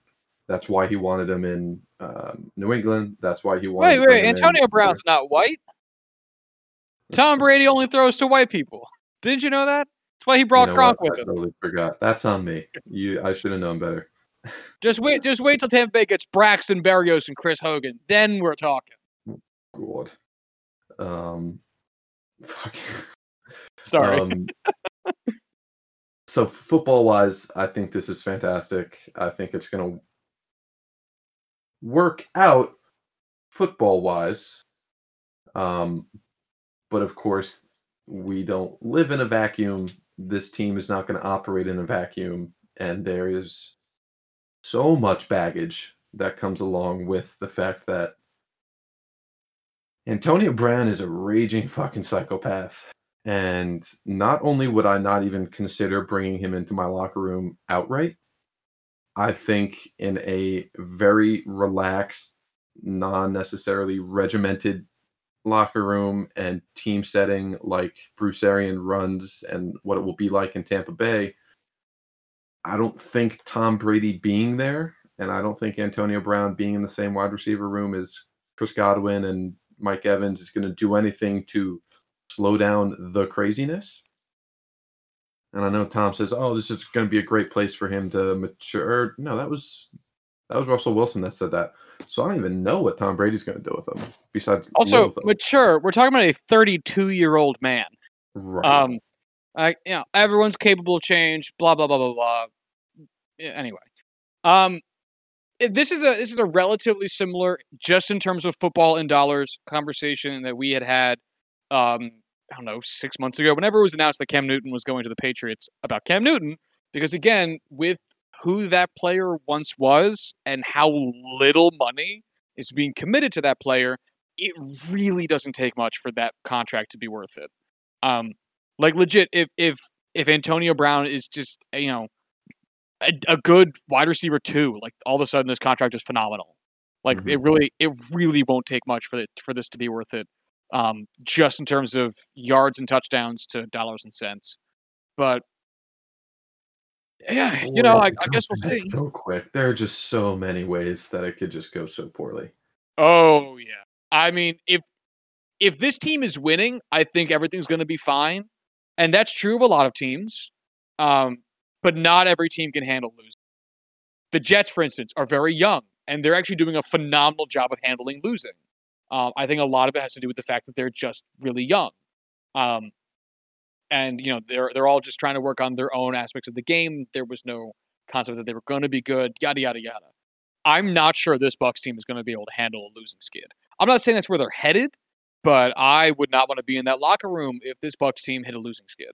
That's why he wanted him in um, New England. That's why he wanted. Wait, wait, Antonio here. Brown's not white. Tom (laughs) Brady only throws to white people. Didn't you know that? That's why he brought You know Gronk what? with I him. totally forgot. That's on me. You, I should have known better. (laughs) Just wait, just wait till Tampa Bay gets Braxton Berrios and Chris Hogan. Then we're talking. God. Um, fuck. Sorry. Um, so football wise, I think this is fantastic. I think it's going to work out football wise. Um, but of course, we don't live in a vacuum. This team is not going to operate in a vacuum, and there is so much baggage that comes along with the fact that Antonio Brown is a raging fucking psychopath. And not only would I not even consider bringing him into my locker room outright, I think in a very relaxed, non necessarily regimented locker room and team setting like Bruce Arian runs and what it will be like in Tampa Bay, I don't think Tom Brady being there and I don't think Antonio Brown being in the same wide receiver room as Chris Godwin and Mike Evans is going to do anything to slow down the craziness. And I know Tom says, "Oh, this is going to be a great place for him to mature." No, that was that was Russell Wilson that said that. So I don't even know what Tom Brady's going to do with him. Besides, also, mature. We're talking about a 32 year old man. right. Um, I, you know, everyone's capable of change. Blah blah blah blah blah. Yeah, anyway, um, this is a this is a relatively similar, just in terms of football and dollars, conversation that we had had. Um, I don't know, six months ago, whenever it was announced that Cam Newton was going to the Patriots, about Cam Newton, because again, with who that player once was and how little money is being committed to that player, it really doesn't take much for that contract to be worth it. Um, like legit, if if if Antonio Brown is just you know a, a good wide receiver too, like all of a sudden this contract is phenomenal. Like mm-hmm. it really, it really won't take much for it for this to be worth it. Um, just in terms of yards and touchdowns to dollars and cents. But yeah, you know, I, I guess we'll see. So quick. There are just so many ways that it could just go so poorly. Oh yeah. I mean, if if this team is winning, I think everything's going to be fine, and that's true of a lot of teams. Um, but not every team can handle losing. The Jets, for instance, are very young, and they're actually doing a phenomenal job of handling losing. Um, I think a lot of it has to do with the fact that they're just really young, um, and you know they're they're all just trying to work on their own aspects of the game. There was no concept that they were going to be good. Yada yada yada. I'm not sure this Bucs team is going to be able to handle a losing skid. I'm not saying that's where they're headed, but I would not want to be in that locker room if this Bucs team hit a losing skid.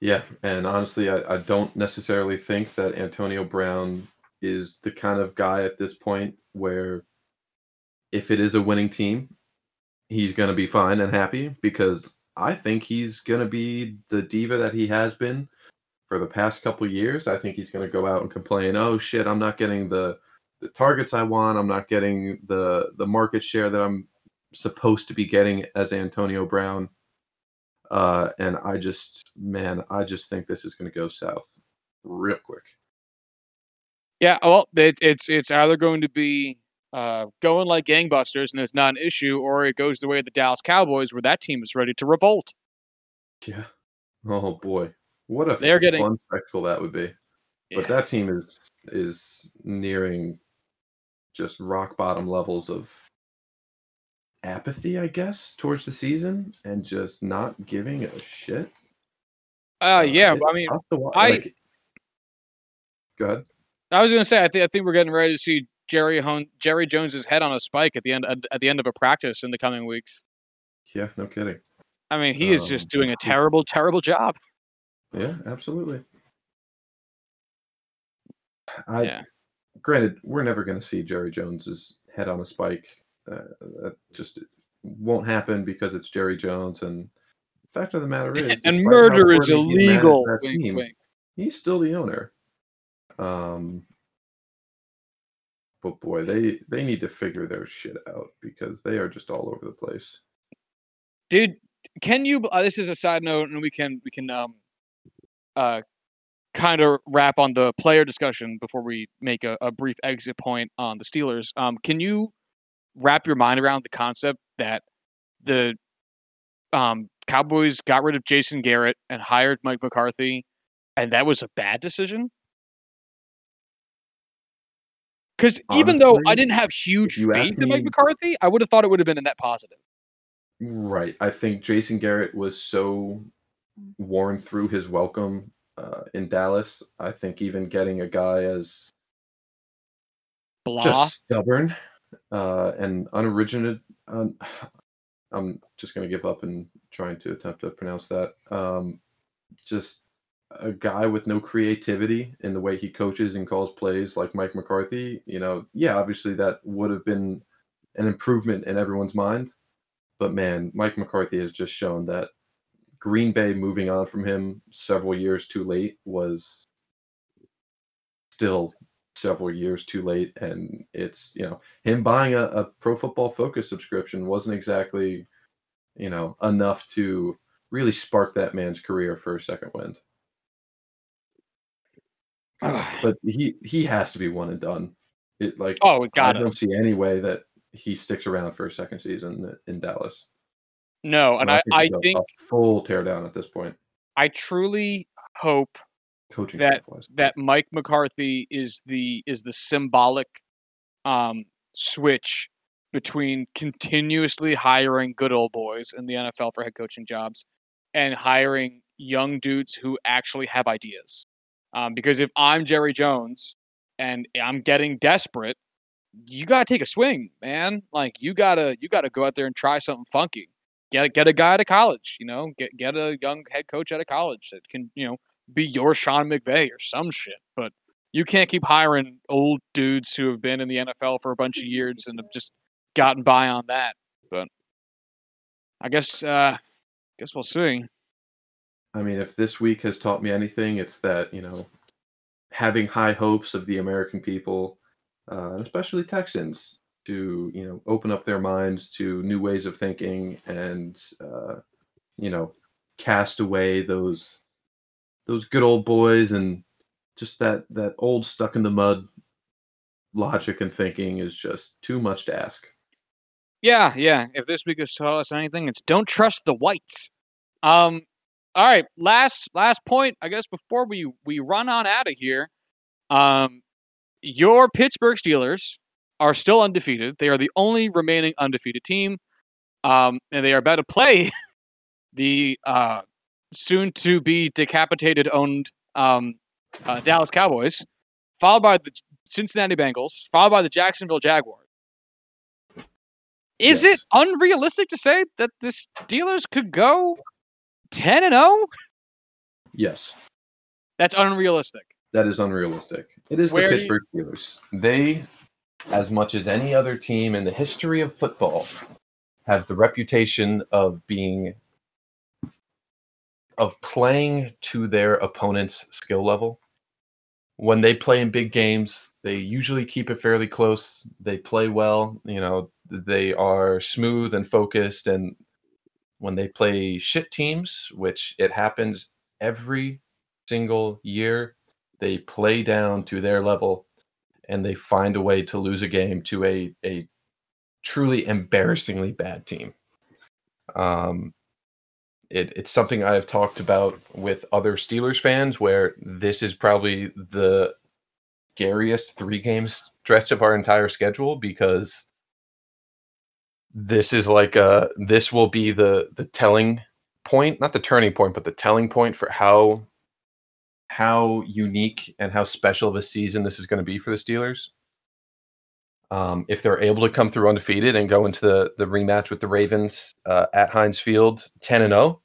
Yeah, and honestly, I, I don't necessarily think that Antonio Brown is the kind of guy at this point where if it is a winning team, he's going to be fine and happy because I think he's going to be the diva that he has been for the past couple years. I think he's going to go out and complain, "Oh shit, I'm not getting the the targets I want. I'm not getting the the market share that I'm supposed to be getting as Antonio Brown." Uh, and I just, man, I just think this is going to go south real quick. Yeah, well, it, it's it's either going to be uh, going like gangbusters and it's not an issue, or it goes the way of the Dallas Cowboys, where that team is ready to revolt. Yeah. Oh boy, what a They're fun getting... spectacle that would be. Yeah. But that team is is nearing just rock bottom levels of apathy, I guess, towards the season and just not giving a shit. Uh, uh yeah, I mean, I like, go ahead. I was going to say, I think I think we're getting ready to see Jerry Hon- Jerry Jones's head on a spike at the end at the end of a practice in the coming weeks. Yeah, no kidding. I mean, he um, is just doing a terrible, terrible job. Yeah, absolutely. I, yeah. Granted, we're never going to see Jerry Jones's head on a spike uh, that just won't happen because it's Jerry Jones. And the fact of the matter is, and murder is illegal. Wink, team, wink. He's still the owner. Um, but boy, they they need to figure their shit out because they are just all over the place. Dude, can you? Uh, this is a side note, and we can we can um uh kind of wrap on the player discussion before we make a, a brief exit point on the Steelers. Um, can you wrap your mind around the concept that the um, Cowboys got rid of Jason Garrett and hired Mike McCarthy, and that was a bad decision? Because even though I didn't have huge faith in Mike McCarthy, I would have thought it would have been a net positive. Right. I think Jason Garrett was so worn through his welcome uh, in Dallas. I think even getting a guy as Blah. just stubborn uh, and unoriginated. (sighs) I'm just going to give up and trying to attempt to pronounce that. Um, just a guy with no creativity in the way he coaches and calls plays, like Mike McCarthy. You know, yeah, obviously that would have been an improvement in everyone's mind. But man, Mike McCarthy has just shown that Green Bay moving on from him several years too late was still several years too late and it's you know him buying a, a pro football focus subscription wasn't exactly you know enough to really spark that man's career for a second wind. (sighs) But he he has to be one and done. It like oh we got i don't see any way that he sticks around for a second season in dallas. No and i, I think, I think full teardown at this point. I truly hope coaching that that Mike McCarthy is the is the symbolic um, switch between continuously hiring good old boys in the NFL for head coaching jobs and hiring young dudes who actually have ideas. Um, because if I'm Jerry Jones and I'm getting desperate, you gotta take a swing, man. Like you gotta you gotta go out there and try something funky. Get get a guy out of college, you know, get get a young head coach out of college that can you know be your Sean McVay or some shit. But you can't keep hiring old dudes who have been in the NFL for a bunch of years and have just gotten by on that. But I guess uh guess we'll see. I mean, if this week has taught me anything, it's that you know having high hopes of the American people, uh, and especially Texans, to you know open up their minds to new ways of thinking and uh, you know cast away those those good old boys and just that that old stuck in the mud logic and thinking is just too much to ask. Yeah, yeah. If this week has taught us anything, it's don't trust the whites. Um, all right, last last point, I guess before we we run on out of here. Um, your Pittsburgh Steelers are still undefeated. They are the only remaining undefeated team. Um, and they are about to play (laughs) the uh, soon to be decapitated owned um, uh, Dallas Cowboys, followed by the Cincinnati Bengals, followed by the Jacksonville Jaguars. Is Yes. it unrealistic to say that the Steelers could go 10 and oh? 0? Yes, That's unrealistic. that is unrealistic. It is Where the you- Pittsburgh Steelers. They, as much as any other team in the history of football, have the reputation of being of playing to their opponent's skill level. When they play in big games, they usually keep it fairly close. They play well, you know, they are smooth and focused and when they play shit teams, which it happens every single year, they play down to their level and they find a way to lose a game to a a truly embarrassingly bad team. Um, it, it's something I have talked about with other Steelers fans, where this is probably the scariest three game stretch of our entire schedule because this is like a this will be the the telling point, not the turning point, but the telling point for how how unique and how special of a season this is going to be for the Steelers. Um, if they're able to come through undefeated and go into the, the rematch with the Ravens uh, at Heinz Field 10 and 0,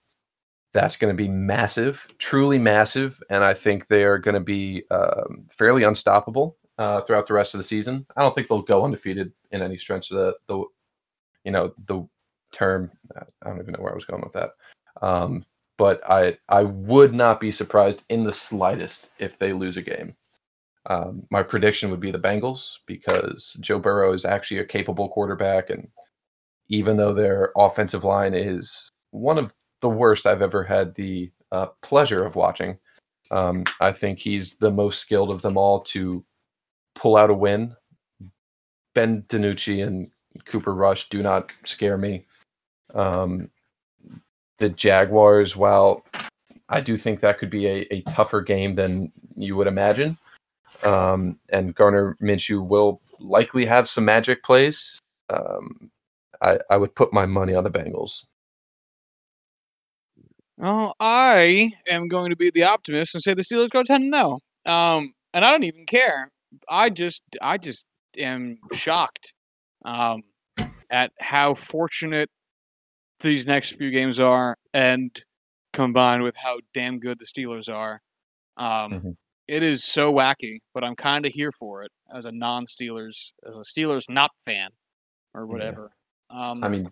that's going to be massive, truly massive. And I think they are going to be um, fairly unstoppable uh, throughout the rest of the season. I don't think they'll go undefeated in any stretch of the, the you know, the term. I don't even know where I was going with that. Um, but I I would not be surprised in the slightest if they lose a game. Um, my prediction would be the Bengals because Joe Burrow is actually a capable quarterback, and even though their offensive line is one of the worst I've ever had the uh, pleasure of watching, um, I think he's the most skilled of them all to pull out a win. Ben DiNucci and Cooper Rush do not scare me. Um, the Jaguars, while I do think that could be a, a tougher game than you would imagine, um, and Gardner Minshew will likely have some magic plays. Um, I, I would put my money on the Bengals. Well, I am going to be the optimist and say the Steelers go 10 0. Um, and I don't even care. I just, I just am shocked um, at how fortunate these next few games are, and combined with how damn good the Steelers are. Um, Mhm. It is so wacky, but I'm kind of here for it as a non-Steelers, as a Steelers not fan, or Yeah. whatever. Um, I mean,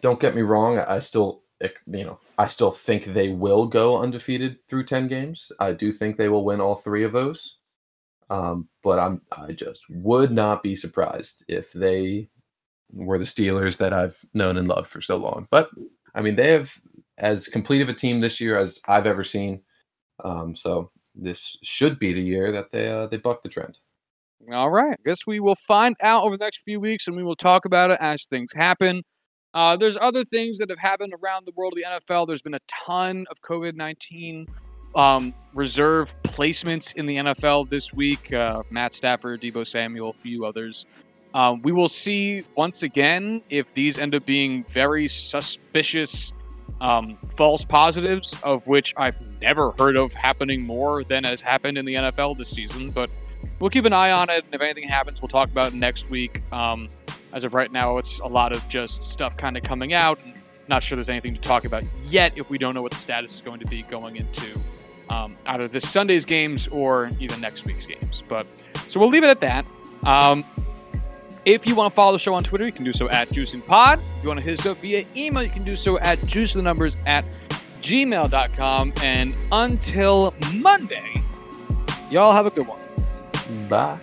don't get me wrong. I still, you know, I still think they will go undefeated through ten games. I do think they will win all three of those. Um, but I'm, I just would not be surprised if they were the Steelers that I've known and loved for so long. But I mean, they have as complete of a team this year as I've ever seen. Um, so this should be the year that they uh, they buck the trend. All right. I guess we will find out over the next few weeks and we will talk about it as things happen. Uh, there's other things that have happened around the world of the NFL. There's been a ton of COVID 19 um, reserve placements in the NFL this week. Uh, Matt Stafford, Deebo Samuel, a few others. Um, we will see once again if these end up being very suspicious um, false positives, of which I've never heard of happening more than has happened in the NFL this season. But we'll keep an eye on it. And if anything happens, we'll talk about it next week. Um, as of right now, it's a lot of just stuff kind of coming out. Not sure there's anything to talk about yet if we don't know what the status is going to be going into um, either this Sunday's games or even next week's games. But so we'll leave it at that. Um, If you want to follow the show on Twitter, you can do so at JuicingPod. If you want to hit us up via email, you can do so at juicethenumbers at gmail.com. And until Monday, y'all have a good one. Bye.